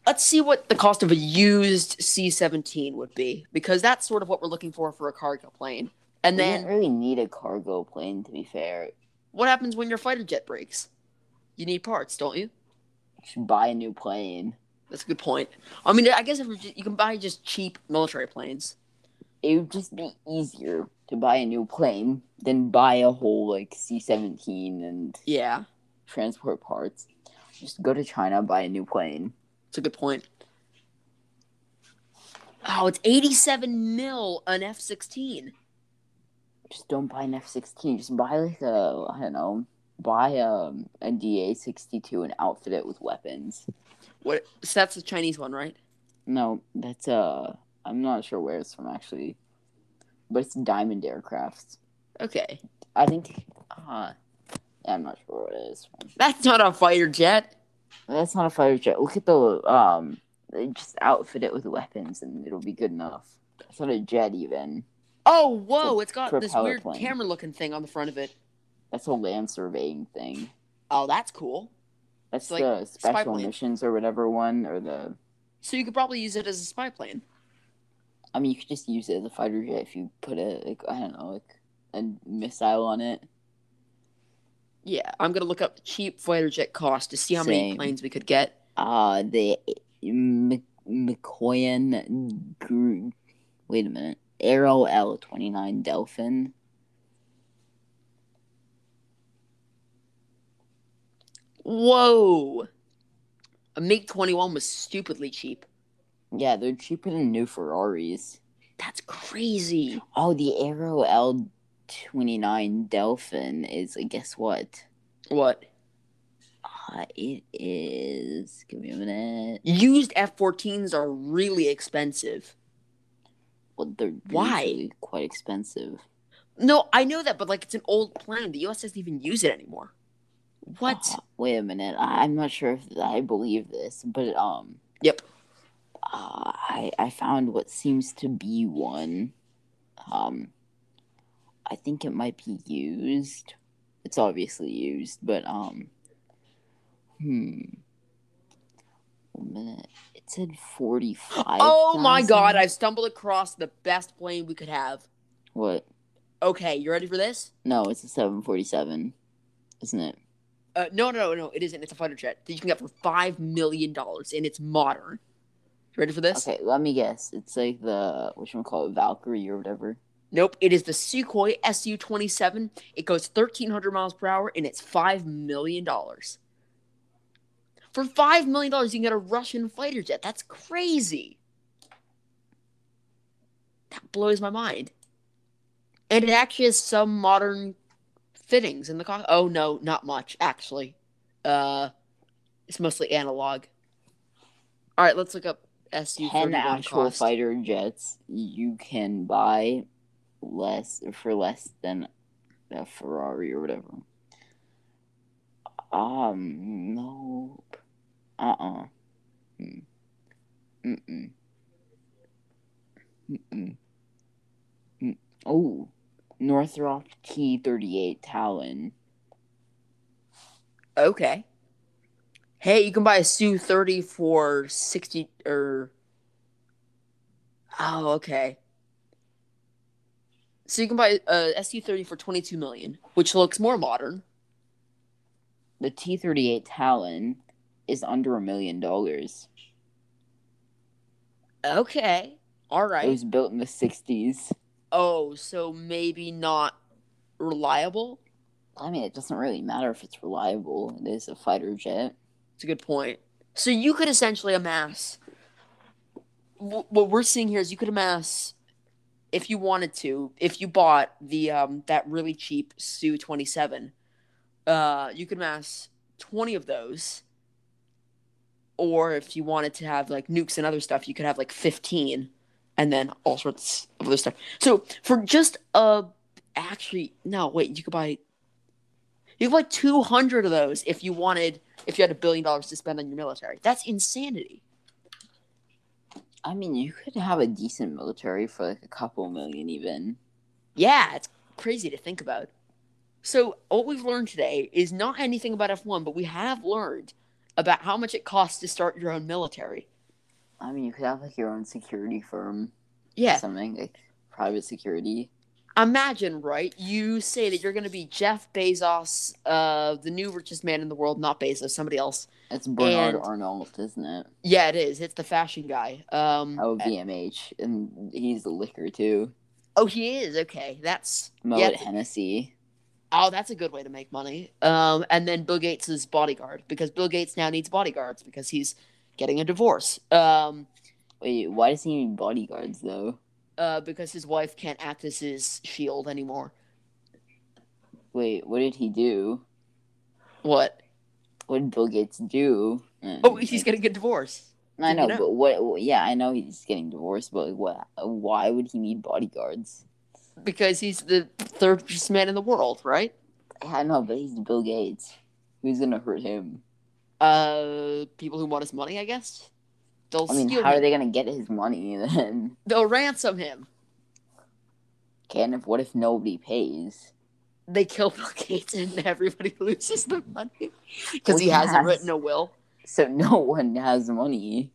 Let's see what the cost of a used C-17 would be because that's sort of what we're looking for for a cargo plane. And you then don't really need a cargo plane, to be fair. what happens when your fighter jet breaks? You need parts, don't you? You should buy a new plane. That's a good point. I mean, I guess if you can buy just cheap military planes. It would just be easier to buy a new plane than buy a whole like C seventeen and Yeah, transport parts. Just go to China, buy a new plane. it's a good point. Oh, it's 87 mil an F-16. Just don't buy an F sixteen. Just buy like a I don't know. Buy um, a DA sixty two and outfit it with weapons. What? So that's the Chinese one, right? No, that's uh I'm not sure where it's from actually. But it's Diamond Aircraft. Okay, I think uh yeah, I'm not sure what it is that's not a fighter jet. That's not a fighter jet. Look at the um they just outfit it with weapons and it'll be good enough. It's not a jet even. Oh, whoa! It's got this weird plane. camera-looking thing on the front of it. That's a land surveying thing. Oh, that's cool. That's like the spy special missions or whatever one or the So you could probably use it as a spy plane. I mean you could just use it as a fighter jet if you put a like I don't know, like a missile on it. Yeah, I'm gonna look up cheap fighter jet cost to see how many planes we could get. Uh, the M- Mikoyan group. Wait a minute. Aero L twenty nine Delphin. Whoa, a MiG 21 was stupidly cheap. Yeah, they're cheaper than new Ferraris. That's crazy. Oh, the Aero L twenty nine Delphin is. Guess what? What? Uh, it is. Give me a minute. Used F-14s are really expensive. Well, they're Why? quite expensive. No, I know that, but like it's an old plane. The U.S. doesn't even use it anymore. What? Uh, wait a minute. I- I'm not sure if I believe this, but um, Yep. uh, I I found what seems to be one. Um, I think it might be used. It's obviously used, but um, hmm. One minute. It said forty five. Oh my God! I've stumbled across the best plane we could have. what? Okay, you ready for this? No, it's a seven forty seven, isn't it? Uh, no, no, no, it isn't. It's a fighter jet that you can get for five million dollars, and it's modern. You ready for this? Okay, let me guess. It's like the what you call it, Valkyrie or whatever. Nope. It is the Sukhoi Su twenty seven. It goes thirteen hundred miles per hour, and it's five million dollars. For five million dollars, you can get a Russian fighter jet. That's crazy. That blows my mind. And it actually has some modern fittings in the cockpit. Oh no, not much actually. Uh, it's mostly analog. All right, let's look up Su thirty one actual cost. fighter jets you can buy less for less than a Ferrari or whatever. Um, nope. Uh uh Mm. Mm-mm. Mm-mm. Mm. Oh, Northrop T thirty eight Talon. Okay. Hey, you can buy a Su 30 for 60 or Oh, okay. So you can buy uh, a SU 30 for 22 million, which looks more modern. The T thirty eight Talon is under a million dollars. Okay. All right. It was built in the sixties. Oh, so maybe not reliable? I mean, it doesn't really matter if it's reliable. It is a fighter jet. It's a good point. So you could essentially amass what we're seeing here is you could amass if you wanted to, if you bought the um that really cheap Su 27, uh you could mass 20 of those. Or if you wanted to have like nukes and other stuff, you could have like 15 and then all sorts of other stuff. So for just a actually no, wait, you could buy you could buy 200 of those if you wanted if you had a billion dollars to spend on your military. That's insanity. I mean, you could have a decent military for like a couple million, even. Yeah, it's crazy to think about. So, what we've learned today is not anything about F1, but we have learned about how much it costs to start your own military. I mean, you could have like your own security firm, Yeah, something like private security. Imagine, right? You say that you're going to be Jeff Bezos, uh, the new richest man in the world, not Bezos, somebody else. It's Bernard And- Arnault, isn't it? Yeah, it is. It's the fashion guy. Um, Oh, VMH, and he's the liquor too. oh, he is. Okay, that's Moet yeah, Hennessy. Oh, that's a good way to make money. Um, and then Bill Gates' is bodyguard because Bill Gates now needs bodyguards because he's getting a divorce. Um, Wait, why does he need bodyguards though? Uh, because his wife can't act as his shield anymore. Wait, what did he do? What? What did Bill Gates do? Oh, he's getting a divorce I know, you know? but what, what? Yeah, I know he's getting divorced, but what? Why would he need bodyguards? because he's the third richest man in the world, right? I know, but he's Bill Gates. Who's gonna hurt him? Uh, people who want his money, I guess. They'll I mean, how him. are they gonna get his money <laughs> then? They'll ransom him. Can if what if nobody pays? They kill Bill Gates and everybody <laughs> loses their money <laughs> because Well, he hasn't written a will. So no one has money.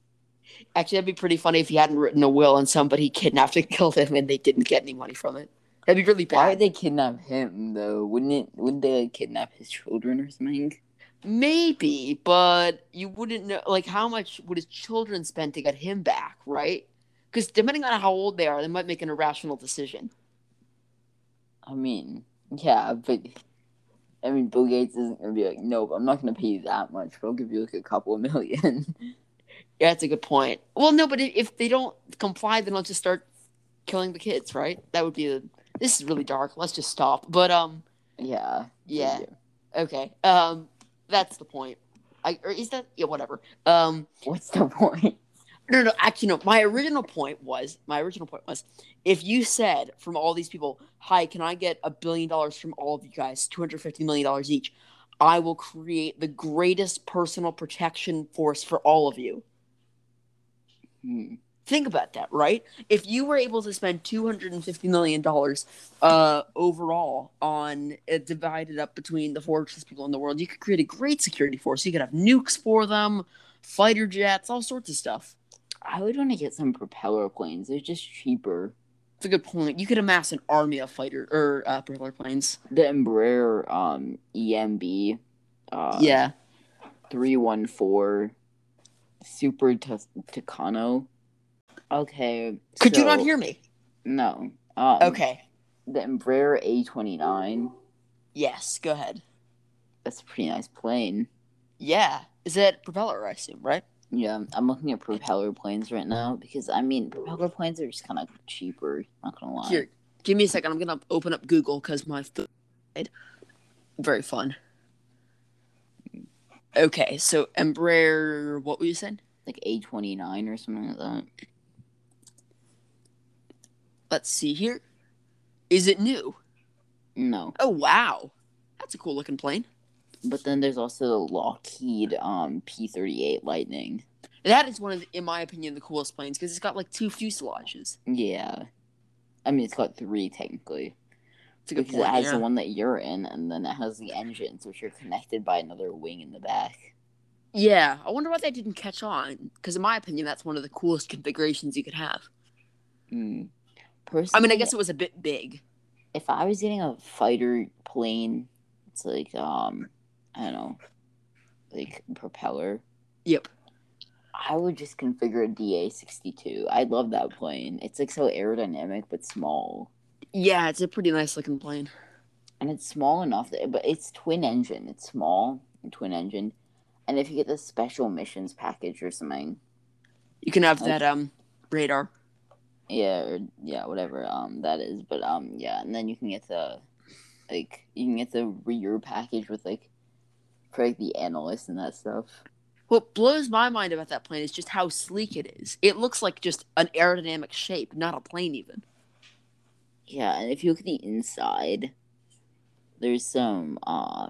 Actually, that'd be pretty funny if he hadn't written a will and somebody kidnapped and killed him and they didn't get any money from it. That'd be really bad. Why would they kidnap him though? Wouldn't it? Wouldn't they like kidnap his children or something? Maybe, but you wouldn't know. Like, how much would his children spend to get him back, right? Because depending on how old they are, they might make an irrational decision. I mean, yeah, but I mean, Bill Gates isn't gonna be like, nope, I'm not gonna pay you that much, but I'll give you like a couple of million. <laughs> Yeah, that's a good point. Well, no, but if, they don't comply, then they'll just start killing the kids, right? That would be a. This is really dark. Let's just stop. But um, yeah, yeah, okay. Um, that's the point. I or is that yeah, whatever. Um, What's the point? no, no, actually, no. My original point was my original point was if you said from all these people, "Hi, can I get a billion dollars from all of you guys, two hundred fifty million dollars each?" I will create the greatest personal protection force for all of you. Hmm. Think about that, right? If you were able to spend two hundred and fifty million dollars uh, overall on it divided up between the four richest people in the world, you could create a great security force. You could have nukes for them, fighter jets, all sorts of stuff. I would want to get some propeller planes. They're just cheaper. It's a good point. You could amass an army of fighter or uh, propeller planes. The Embraer um EMB uh yeah, 314 Super Tus- Tucano. Okay. could you not hear me? No. Um, Okay. The Embraer A29. Yes, go ahead. That's a pretty nice plane. Yeah, is it propeller? I assume, right? Yeah, I'm looking at propeller planes right now because I mean propeller planes are just kind of cheaper. Not gonna lie. Here, give me a second. I'm gonna open up Google because my. Very fun. Okay, so Embraer. What were you saying? Like A29 or something like that. Let's see here. Is it new? No, Oh wow, that's a cool looking plane. but then there's also the Lockheed um P38 Lightning. That is one of, the, in my opinion, the coolest planes because it's got like two fuselages. Yeah, I mean it's got three technically It's a good because it has yeah. the one that you're in, and then it has the engines which are connected by another wing in the back. Yeah, I wonder why they didn't catch on. Because in my opinion, that's one of the coolest configurations you could have. Hmm. I mean, I guess it was a bit big. if I was getting a fighter plane, it's like um, I don't know, like propeller. Yep. I would just configure a DA sixty two. I love that plane. It's like so aerodynamic but small, Yeah, it's a pretty nice looking plane. and it's small enough that, but it's twin engine. It's small and twin engine, and if you get the special missions package or something, You can have Like- that um radar. Yeah, or, yeah, whatever um that is. But um yeah, and then you can get the like you can get the rear package with like for like the analyst and that stuff. What blows my mind about that plane is just how sleek it is. It looks like just an aerodynamic shape, not a plane even. Yeah, and if you look at the inside, there's some uh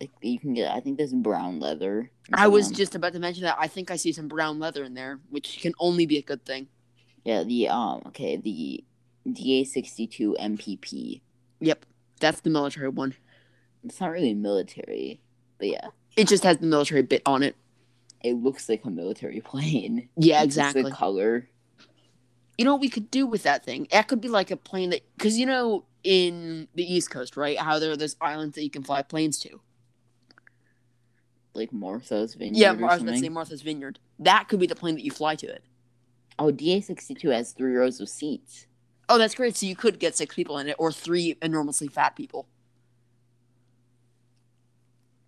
like you can get I think there's brown leather. I was just about to mention that. I think I see some brown leather in there, which can only be a good thing. Yeah, the um okay, the DA sixty two MPP. Yep, that's the military one. It's not really military, but yeah. It just has the military bit on it. It looks like a military <laughs> plane. Yeah, It's exactly. The color. You know what we could do with that thing? That could be like a plane that, because you know, in the East Coast, right? How there are those islands that you can fly planes to. Like Martha's Vineyard. Yeah, or I was about to something. say Martha's Vineyard. That could be the plane that you fly to it. Oh, DA sixty two has three rows of seats. Oh, that's great. So you could get six people in it, or three enormously fat people.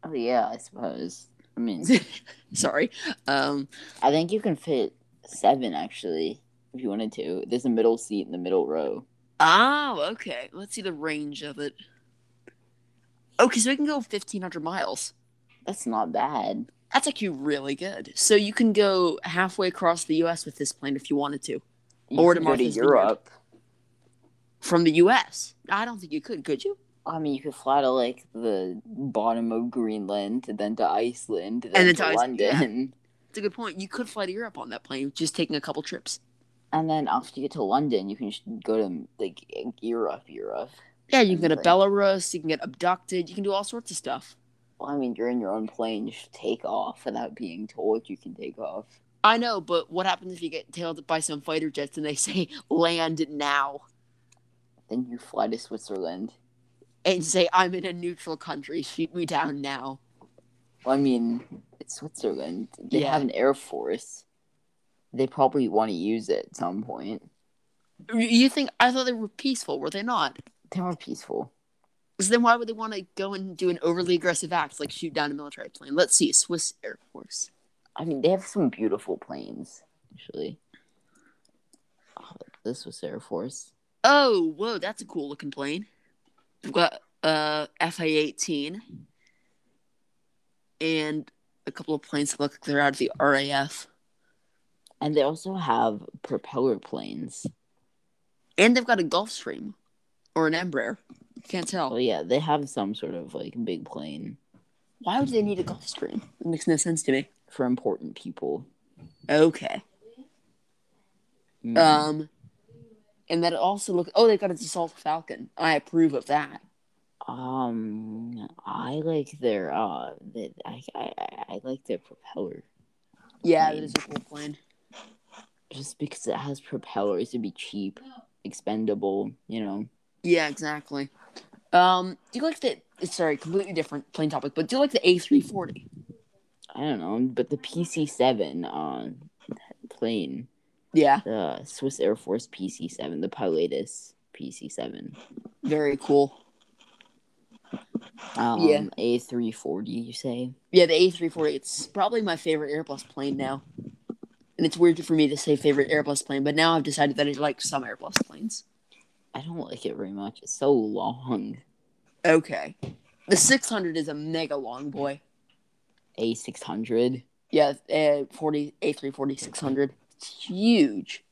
Oh yeah, I suppose. I mean <laughs> Sorry. Um, I think you can fit seven actually, if you wanted to. There's a middle seat in the middle row. oh, okay. Let's see the range of it. Okay, so we can go 1,500 miles. That's not bad. That's actually really good. So you can go halfway across the U.S. with this plane if you wanted to. You Or to go to Vineyard. Europe. From the U.S. I don't think you could, could you? I mean, you could fly to like the bottom of Greenland, and then to Iceland, then, then to, to Iceland, yeah. London, It's a good point. You could fly to Europe on that plane, just taking a couple trips. and then after you get to London, you can just go to like Europe, Europe. Yeah, you can go to Belarus, you can get abducted, you can do all sorts of stuff. Well, I mean, you're in your own plane. You should take off without being told you can take off. I know, but what happens if you get tailed by some fighter jets and they <laughs> say land now? Then you fly to Switzerland. and say, I'm in a neutral country, shoot me down now. Well, I mean, it's Switzerland. They Yeah. have an air force. They probably want to use it at some point. You think, I thought they were peaceful, were they not? They were peaceful. So then why would they want to go and do an overly aggressive act like shoot down a military plane? Let's see, Swiss Air Force. I mean, they have some beautiful planes, actually. Oh, this was Air Force. Oh, whoa, that's a cool looking plane. We've got uh FA eighteen and a couple of planes that look like they're out of the RAF. And they also have propeller planes. And they've got a Gulfstream or an Embraer. Can't Oh tell. yeah, they have some sort of like big plane Why would they need a Gulfstream? It makes no sense to me. for important people. Okay. Mm. Um and that also look oh they've got a Dassault Falcon. I approve of that. Um, I like their uh, the, I, I I- like their propeller Yeah, Plane. that is a cool plane. just because it has propellers it'd be cheap, expendable. You know, Yeah, exactly. Um, do you like the? Sorry, completely different plane topic, but do you like the A three forty? I don't know, but the PC seven uh plane, Yeah, the Swiss Air Force PC seven, the Pilatus PC seven. very cool. Um, Yeah. A three forty. You say? Yeah, the A three forty. It's probably my favorite Airbus plane now, and it's weird for me to say favorite Airbus plane, but now I've decided that I like some Airbus planes. I don't like it very much. It's so long. Okay, the six hundred is a mega long boy. A six hundred. Yeah, uh, forty A three forty six hundred. It's huge.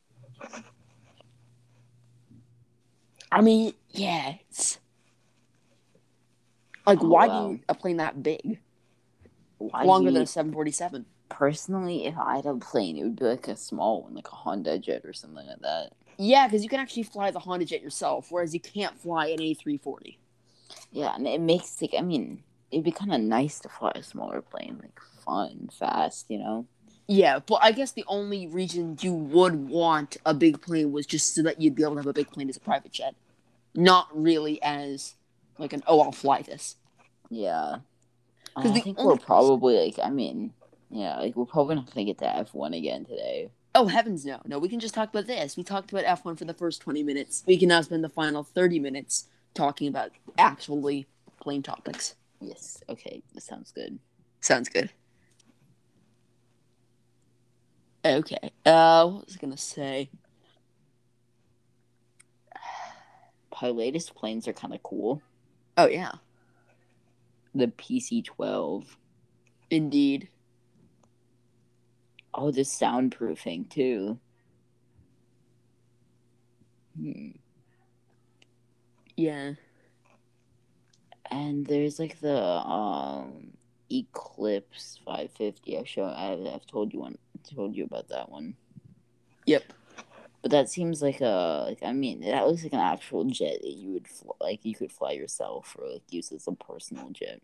I mean, yeah, it's like Oh, why wow. do you a plane that big? Why Longer do than a seven forty seven. Personally, if I had a plane, it would be like a small one, like a Honda Jet or something like that. Yeah, because you can actually fly the Honda Jet yourself, whereas you can't fly an A three forty. Yeah, and it makes like I mean, it'd be kind of nice to fly a smaller plane, like fun, fast, you know. Yeah, but I guess the only reason you would want a big plane was just so that you'd be able to have a big plane as a private jet, not really as like an oh I'll fly this. Yeah, I think only we're probably like I mean, yeah, like we're probably not gonna get to F one again today. Oh heavens no, no, we can just talk about this. We talked about F one for the first twenty minutes. We can now spend the final thirty minutes talking about actually plane topics. Yes, okay, that sounds good. Sounds good. Okay. Uh, what was I gonna say? <sighs> Pilatus planes are kind of cool. Oh yeah, The PC twelve. indeed. Oh, the soundproofing too. Hmm. Yeah. And there's like the um Eclipse 550. I've shown. I've, I've told you one. Told you about that one. Yep. But that seems like a like. I mean, that looks like an actual jet that you would like. You could fly yourself or like use as a personal jet.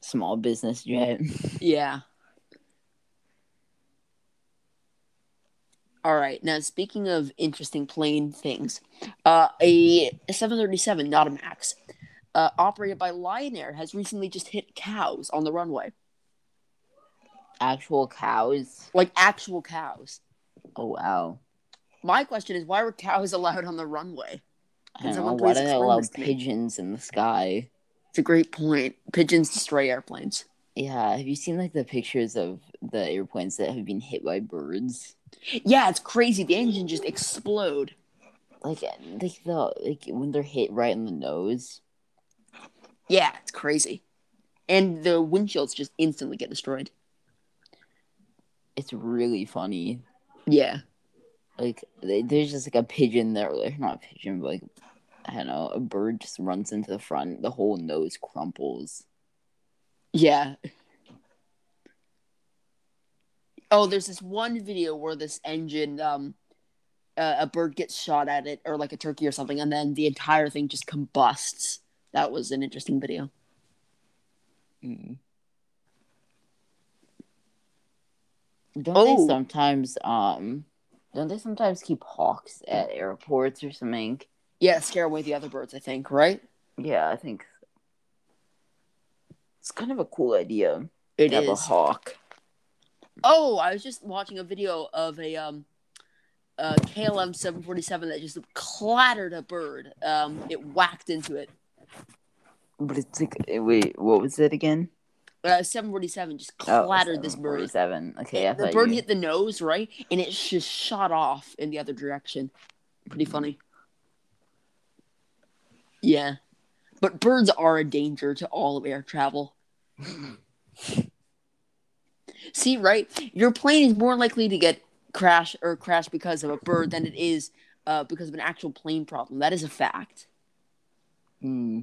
Small business jet. <laughs> Yeah. All right. Now, speaking of interesting plane things, uh, a 737 not a Max, uh, operated by Lion Air, has recently just hit cows on the runway, Actual cows. like actual cows. Oh wow. My question is, why were cows allowed on the runway? I don't know. Why do they allow this to me? pigeons in the sky? It's a great point. Pigeons destroy airplanes. Yeah, have you seen like the pictures of the airplanes that have been hit by birds? Yeah, it's crazy. The engine just explode. Like, like the like when they're hit right in the nose. Yeah, it's crazy. And the windshields just instantly get destroyed. It's really funny. Yeah. Like, there's just like a pigeon there, like, not a pigeon, but like I don't know, a bird just runs into the front, the whole nose crumples. Yeah. Oh, there's this one video where this engine, um, uh, a bird gets shot at it, or like a turkey or something, and then the entire thing just combusts. That was an interesting video. Mm. Don't Oh. they sometimes um Don't they sometimes keep hawks at airports or something? Yeah, scare away the other birds. I think right. Yeah, I think it's kind of a cool idea. It have a hawk. Oh, I was just watching a video of a um a KLM 747 that just clattered a bird. Um, it whacked into it. But it's like, wait, what was it again? Uh, 747 just Oh, clattered this bird. Seven. Okay, I the bird you... hit the nose, right? And it just shot off in the other direction. Pretty funny. Yeah. But birds are a danger to all of air travel. See, right? Your plane is more likely to get crash or crash because of a bird than it is uh, because of an actual plane problem. That is a fact. Hmm.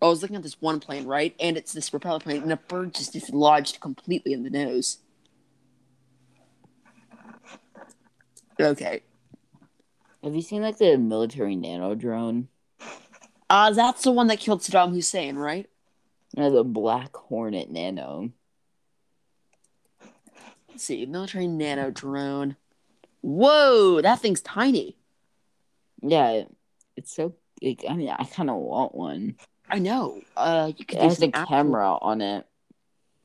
I was looking at this one plane, right? And it's this propeller plane, and a bird just dislodged completely in the nose. Okay. Have you seen like the military nano drone? Uh, that's the one that killed Saddam Hussein, right? The Black Hornet Nano. Let's see. Military nano drone. Whoa, that thing's tiny. Yeah, it's so. Like, I mean, I kind of want one. I know. Uh, you could It has a actual- camera on it.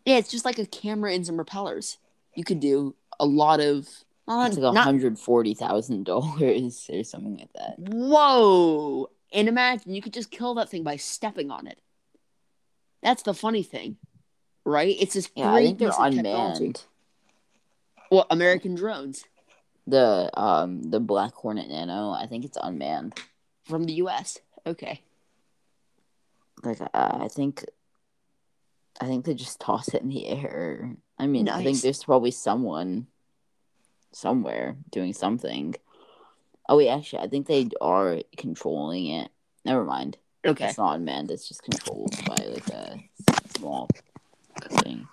Yeah, it's just like a camera and some propellers. You could do a lot of. Well, It's like hundred forty thousand dollars <laughs> or something like that. Whoa! And imagine you could just kill that thing by stepping on it. That's the funny thing, right? It's this Yeah, I great think they're piece of technology. unmanned. Well, American drones The um the Black Hornet Nano, I think it's unmanned. from the U.S. Okay. Like uh, I think, I think they just toss it in the air. I mean, I think there's probably someone somewhere doing something. Oh wait, actually, I think they are controlling it. Never mind. Okay. It's not unmanned. It's just controlled by like a small thing.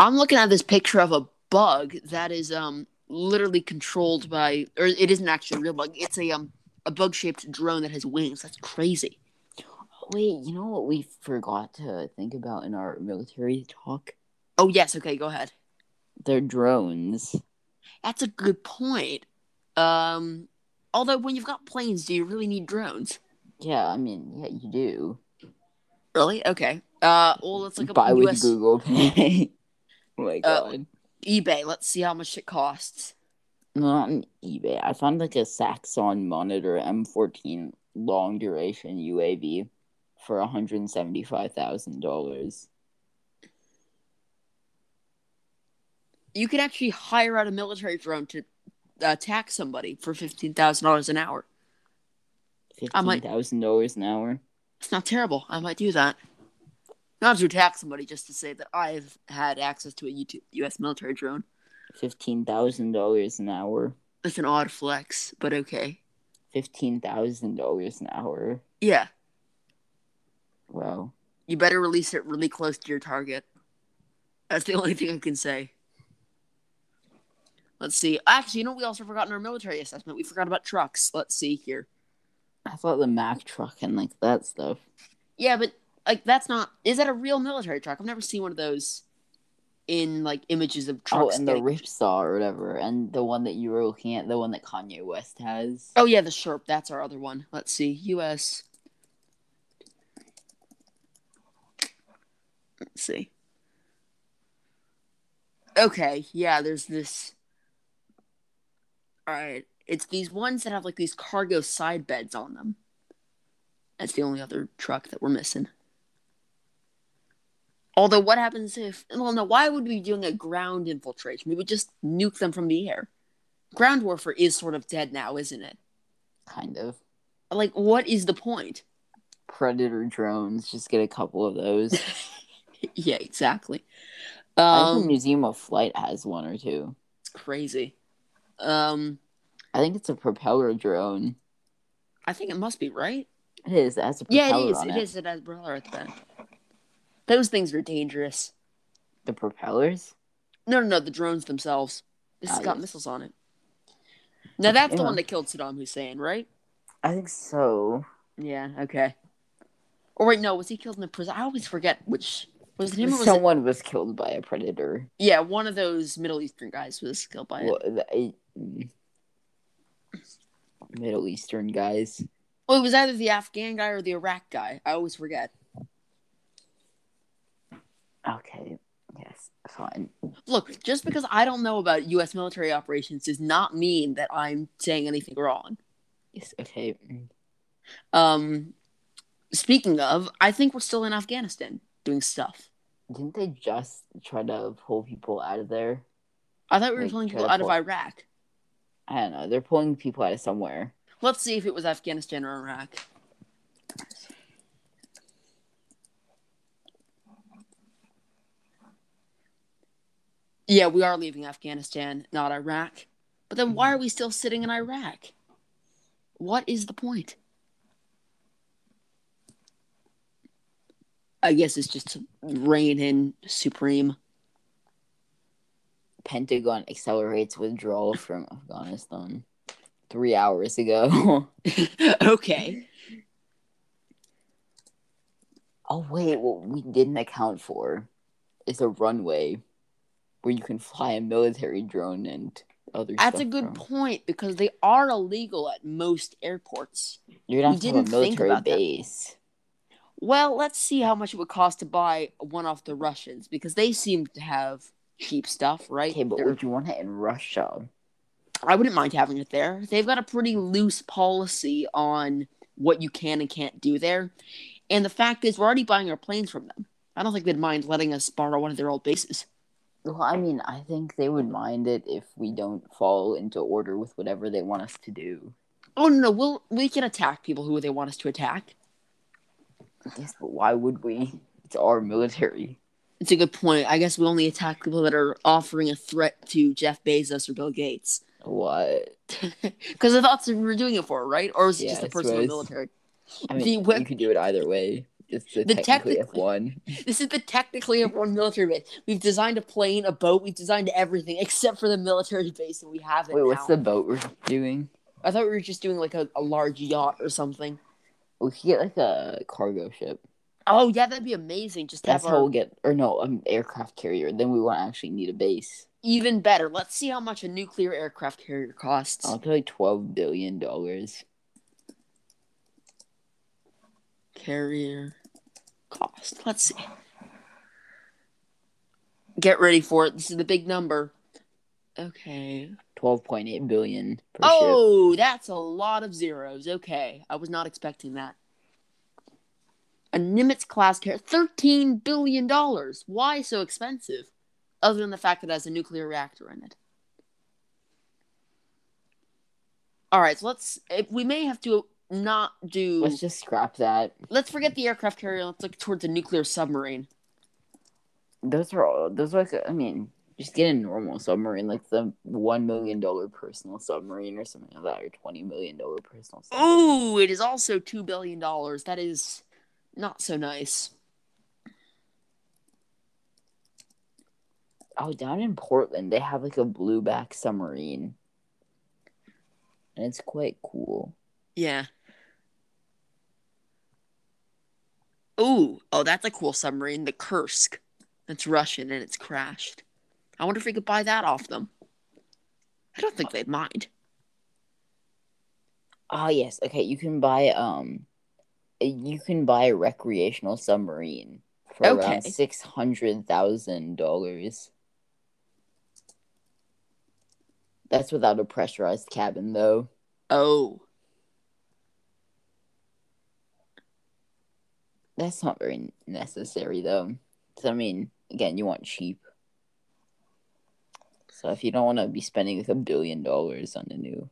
I'm looking at this picture of a bug that is um literally controlled by, or it isn't actually a real bug. It's a um a bug shaped drone that has wings. That's crazy. Oh, Wait, you know what we forgot to think about in our military talk? Oh yes. Okay. Go ahead. They're drones. That's a good point. Um, although when you've got planes, do you really need drones? Yeah, I mean, yeah, you do. Really? Okay. Uh, well, let's look up Buy with US Google Pay. <laughs> oh my Uh, god. eBay. Let's see how much it costs. Not on eBay. I found like a Saxon Monitor M14 long duration UAV for $175,000. You can actually hire out a military drone to attack somebody for fifteen thousand dollars an hour. I might- $15,000 an hour. It's not terrible. I might do that. Not to attack somebody, just to say that I've had access to a U- U.S. military drone. $15,000 an hour. That's an odd flex, but okay. $15,000 an hour. Yeah, Wow. you better release it really close to your target. That's the only thing I can say. Let's see. Actually, you know we also forgot in our military assessment? We forgot about trucks. Let's see here. I thought the Mack truck and like that stuff. Yeah, but like that's not. Is that a real military truck? I've never seen one of those in like images of Oh, trucks. and the Ripsaw or whatever, and the one that you were looking at, the one that Kanye West has. Oh yeah, the Sherp. That's our other one. Let's see. U.S. Let's see. Okay, yeah. There's this. All right, it's these ones that have like these cargo side beds on them. That's the only other truck that we're missing. Although, what happens if? Well, no. Why would we be doing a ground infiltration? We would just nuke them from the air. Ground warfare is sort of dead now, isn't it? Kind of. Like, what is the point? Predator drones, just get a couple of those. <laughs> yeah, exactly. I think the Um, Museum of Flight has one or two. it's crazy. Um, I think it's a propeller drone. I think it must be right. It is. It a Yeah, it is. on It is. It has propeller at the back. Those things are dangerous. The propellers? No, no, no. The drones themselves. This has Ah, got yes. missiles on it. Now that's the one that killed Saddam Hussein, right? I think so. Yeah. Okay. Or wait, no. Was he killed in the prison? I always forget which Was it him or was it? Someone was killed by a predator. Yeah, one of those Middle Eastern guys was killed by it. Well, the- I- mm, Middle Eastern guys. Well, it was either the Afghan guy or the Iraq guy. I always forget. Okay. Yes. Fine. Look, just because I don't know about U.S. military operations does not mean that I'm saying anything wrong. Yes. Okay. mm. Um, speaking of, I think we're still in Afghanistan doing stuff. Didn't they just try to pull people out of there? I thought we were Like, pulling people out of Iraq. I don't know. They're pulling people out of somewhere. Let's see if it was Afghanistan or Iraq. Yeah, we are leaving Afghanistan, not Iraq. But then why are we still sitting in Iraq? What is the point? I guess it's just reign in supreme. Pentagon accelerates withdrawal from Afghanistan three hours ago. <laughs> okay. oh wait, what we didn't account for is a runway where you can fly a military drone and other. That's a good from. point because they are illegal at most airports. You're not a didn't think military about that. base. Well, let's see how much it would cost to buy one off the Russians because they seem to have cheap stuff, right? Okay, but They're- would you want it in Russia? I wouldn't mind having it there. They've got a pretty loose policy on what you can and can't do there. And the fact is, we're already buying our planes from them. I don't think they'd mind letting us borrow one of their old bases. Well, I mean, I think they would mind it if we don't fall into order with whatever they want us to do. Oh no, no, we'll we can attack people who they want us to attack. Yes, but why would we? It's our military. It's a good point. I guess we only attack people that are offering a threat to Jeff Bezos or Bill Gates. What? <laughs> Because I thought that's what we were doing it for, right? Or is it Yeah, just the person in the military? I mean, The you could do it either way. It's the, The technically technic- F one. <laughs> This is the Technically F1 military base. We've designed a plane, a boat. We've designed everything except for the military base, and we have it Wait, what's the boat we're doing? I thought we were just doing like a, a large yacht or something. We could get like a cargo ship. Oh yeah, that'd be amazing. Just That's have how we'll get, or no, an aircraft carrier. Then we won't actually need a base. even better. Let's see how much a nuclear aircraft carrier costs. I'll pay like twelve billion dollars. carrier cost. Let's see. Get ready for it. This is the big number. Okay. Twelve point eight billion per ship. Oh, that's a lot of zeros. Okay. I was not expecting that. A Nimitz class carrier, $13 billion. Why so expensive? Other than the fact that it has a nuclear reactor in it. All right, so let's. If we may have to not do. Let's just scrap that. let's forget the aircraft carrier. Let's look towards a nuclear submarine. Those are all. Those are like. I mean, just get a normal submarine, like the one million dollar personal submarine or something like that, or twenty million dollar personal. Submarine. Oh, it is also two billion dollars. That is not so nice. Oh, down in Portland, they have like a blueback submarine, and it's quite cool. Yeah. Ooh, oh, that's a cool submarine, the Kursk. That's Russian and it's crashed. I wonder if we could buy that off them. I don't think they'd mind. Oh yes, okay. You can buy um, you can buy a recreational submarine for Okay. around six hundred thousand dollars. That's without a pressurized cabin, though. Oh, That's not very necessary, though. So I mean, again, you want cheap. So if you don't want to be spending like a billion dollars on a new,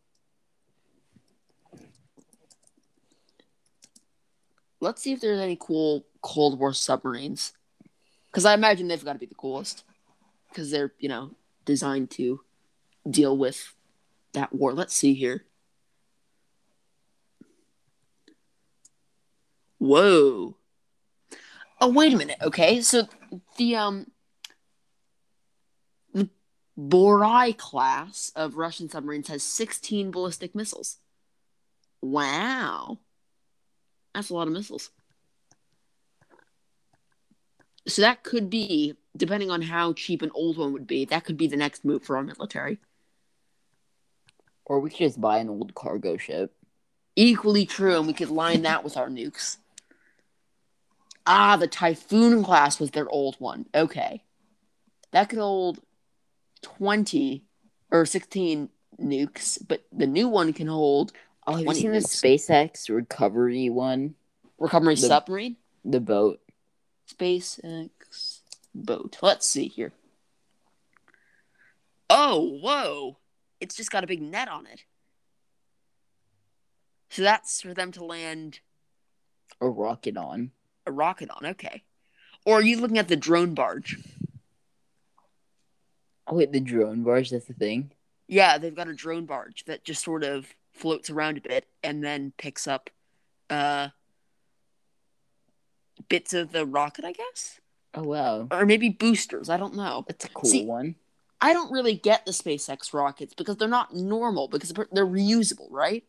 let's see if there's any cool Cold War submarines. Because I imagine they've got to be the coolest. Because they're, you know, designed to deal with that war. Let's see here. Whoa. Oh, wait a minute. Okay, so the um the Borei class of Russian submarines has 16 ballistic missiles. Wow. That's a lot of missiles. So that could be, depending on how cheap an old one would be, that could be the next move for our military. Or we could just buy an old cargo ship. Equally true, and we could line that with our nukes. Ah, the Typhoon class was their old one. Okay. That could hold 20 or 16 nukes, but the new one can hold Oh, have you 20 seen the. SpaceX recovery one? recovery The- submarine, The boat. SpaceX boat. Let's see here. Oh, whoa. It's just got a big net on it. So that's for them to land A rocket on. a rocket on. Okay. Or are you looking at the drone barge? Oh wait, the drone barge, that's the thing. Yeah, they've got a drone barge that just sort of floats around a bit and then picks up uh bits of the rocket, I guess? Oh wow. Or maybe boosters, I don't know. That's a cool See- one. I don't really get the SpaceX rockets because they're not normal because they're reusable, right?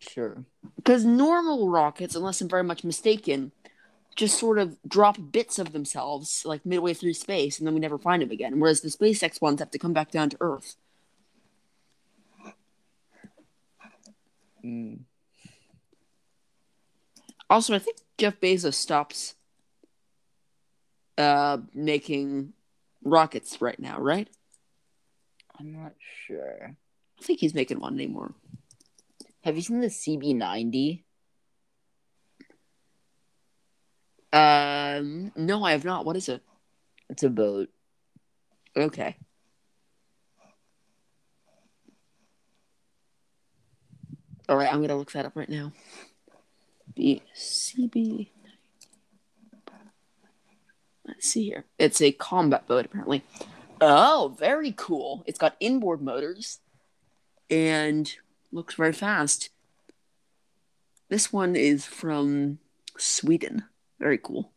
Sure. Because normal rockets, unless I'm very much mistaken, just sort of drop bits of themselves like midway through space and then we never find them again. Whereas the SpaceX ones have to come back down to Earth. Mm. Also, I think Jeff Bezos stops uh making rockets right now, right? I'm not sure. I don't think he's making one anymore. Have you seen the CB90? Um, no, I have not. What is it? It's a boat. Okay. All right, I'm gonna look that up right now. The CB. Let's see here. It's a combat boat, apparently. Oh, very cool. It's got inboard motors and looks very fast. This one is from Sweden. Very cool.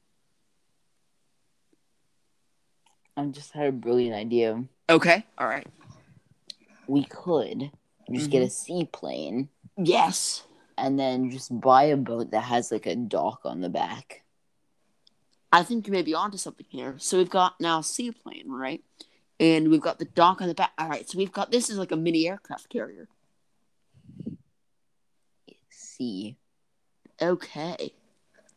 I just had a brilliant idea. Okay. All right. We could just get a mm-hmm. seaplane Yes. and then just buy a boat that has like a dock on the back. I think you may be onto something here. So we've got now seaplane, right? And we've got the dock on the back. All right, so we've got this is like a mini aircraft carrier. Sea. Okay.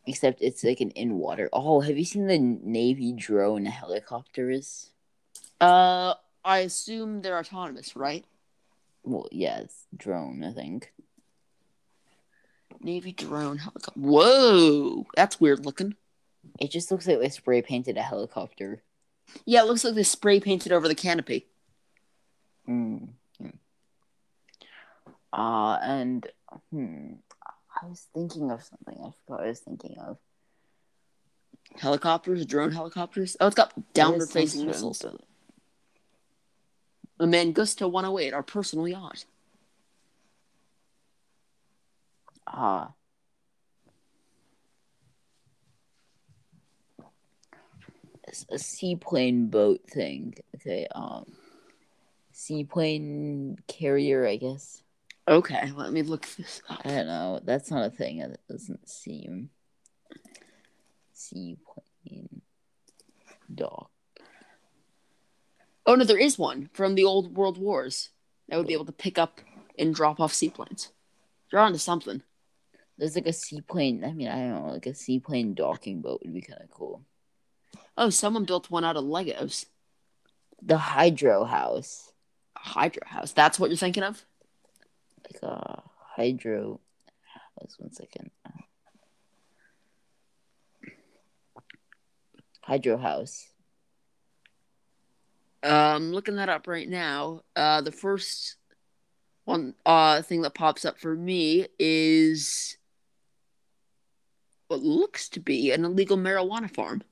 Except it's like an in water. Oh, have you seen the Navy drone helicopters? Uh, I assume they're autonomous, right? Well, yes, drone, I think. Navy drone helicopter. Whoa, that's weird looking. It just looks like they spray painted a helicopter. Yeah, it looks like they spray painted over the canopy. Mm. Uh, and hmm, I was thinking of something. I forgot I was thinking of. Helicopters, drone helicopters. Oh, it's got downward facing missiles. The Mangusta 108, our personal yacht. Ah. It's a seaplane boat thing. Okay, um seaplane carrier, I guess. Okay, let me look this up. I don't know. That's not a thing. It doesn't seem seaplane dock. Oh no, there is one from the old World Wars that would be able to pick up and drop off seaplanes. You're onto something. There's like a seaplane. I mean, I don't know. Like a seaplane docking boat would be kind of cool. Oh, someone built one out of Legos. The hydro house, A Hydro House. That's what you're thinking of? like a hydro house. One second. Hydro house. Um, looking that up right now. Uh, the first one uh thing that pops up for me is what looks to be an illegal marijuana farm.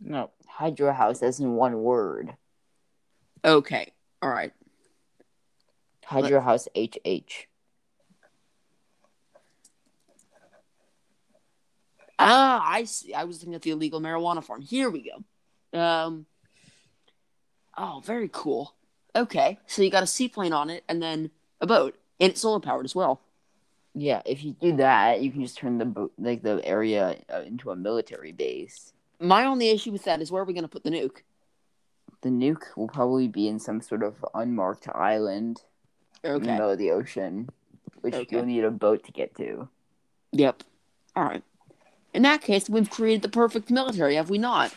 No, hydro house as in one word. Okay, all right. Hydro house HH. Ah, I see. I was looking at the illegal marijuana farm. Here we go. Um. Oh, very cool. Okay, so you got a seaplane on it, and then a boat, and it's solar powered as well. Yeah, if you do that, you can just turn the like the area uh, into a military base. My only issue with that is where are we going to put the nuke? The nuke will probably be in some sort of unmarked island in the middle of the ocean, which Okay. you'll need a boat to get to. Yep. All right. In that case, we've created the perfect military, have we not?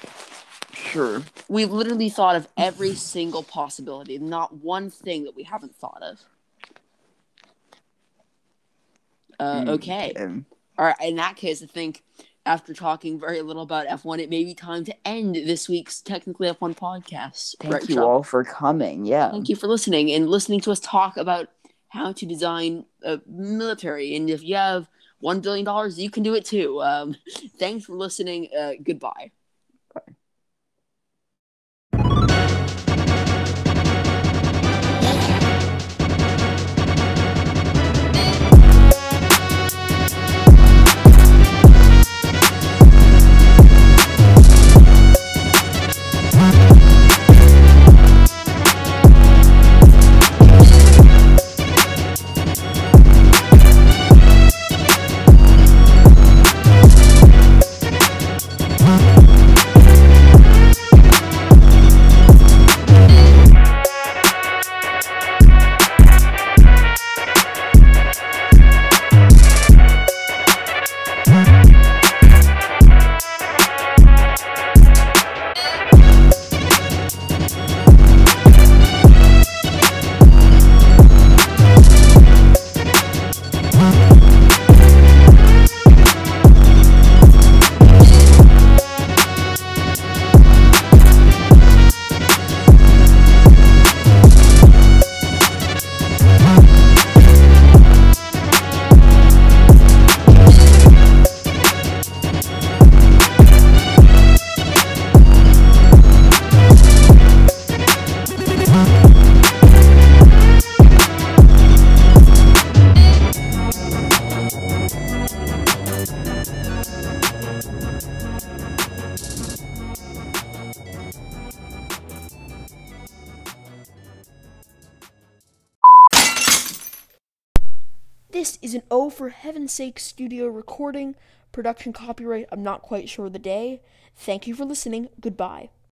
Sure. We've literally thought of every single possibility, not one thing that we haven't thought of. Uh, Hmm, okay. Um, All right. In that case, I think after talking very little about F1, it may be time to end this week's Technically F1 podcast. thank Right, you all for coming. Yeah. Thank you for listening and listening to us talk about how to design a military. And if you have $1 billion, you can do it too. Um, <laughs> thanks for listening. Uh, goodbye. Is an O for Heaven's Sake studio recording. Production copyright, I'm not quite sure the day. Thank you for listening. Goodbye.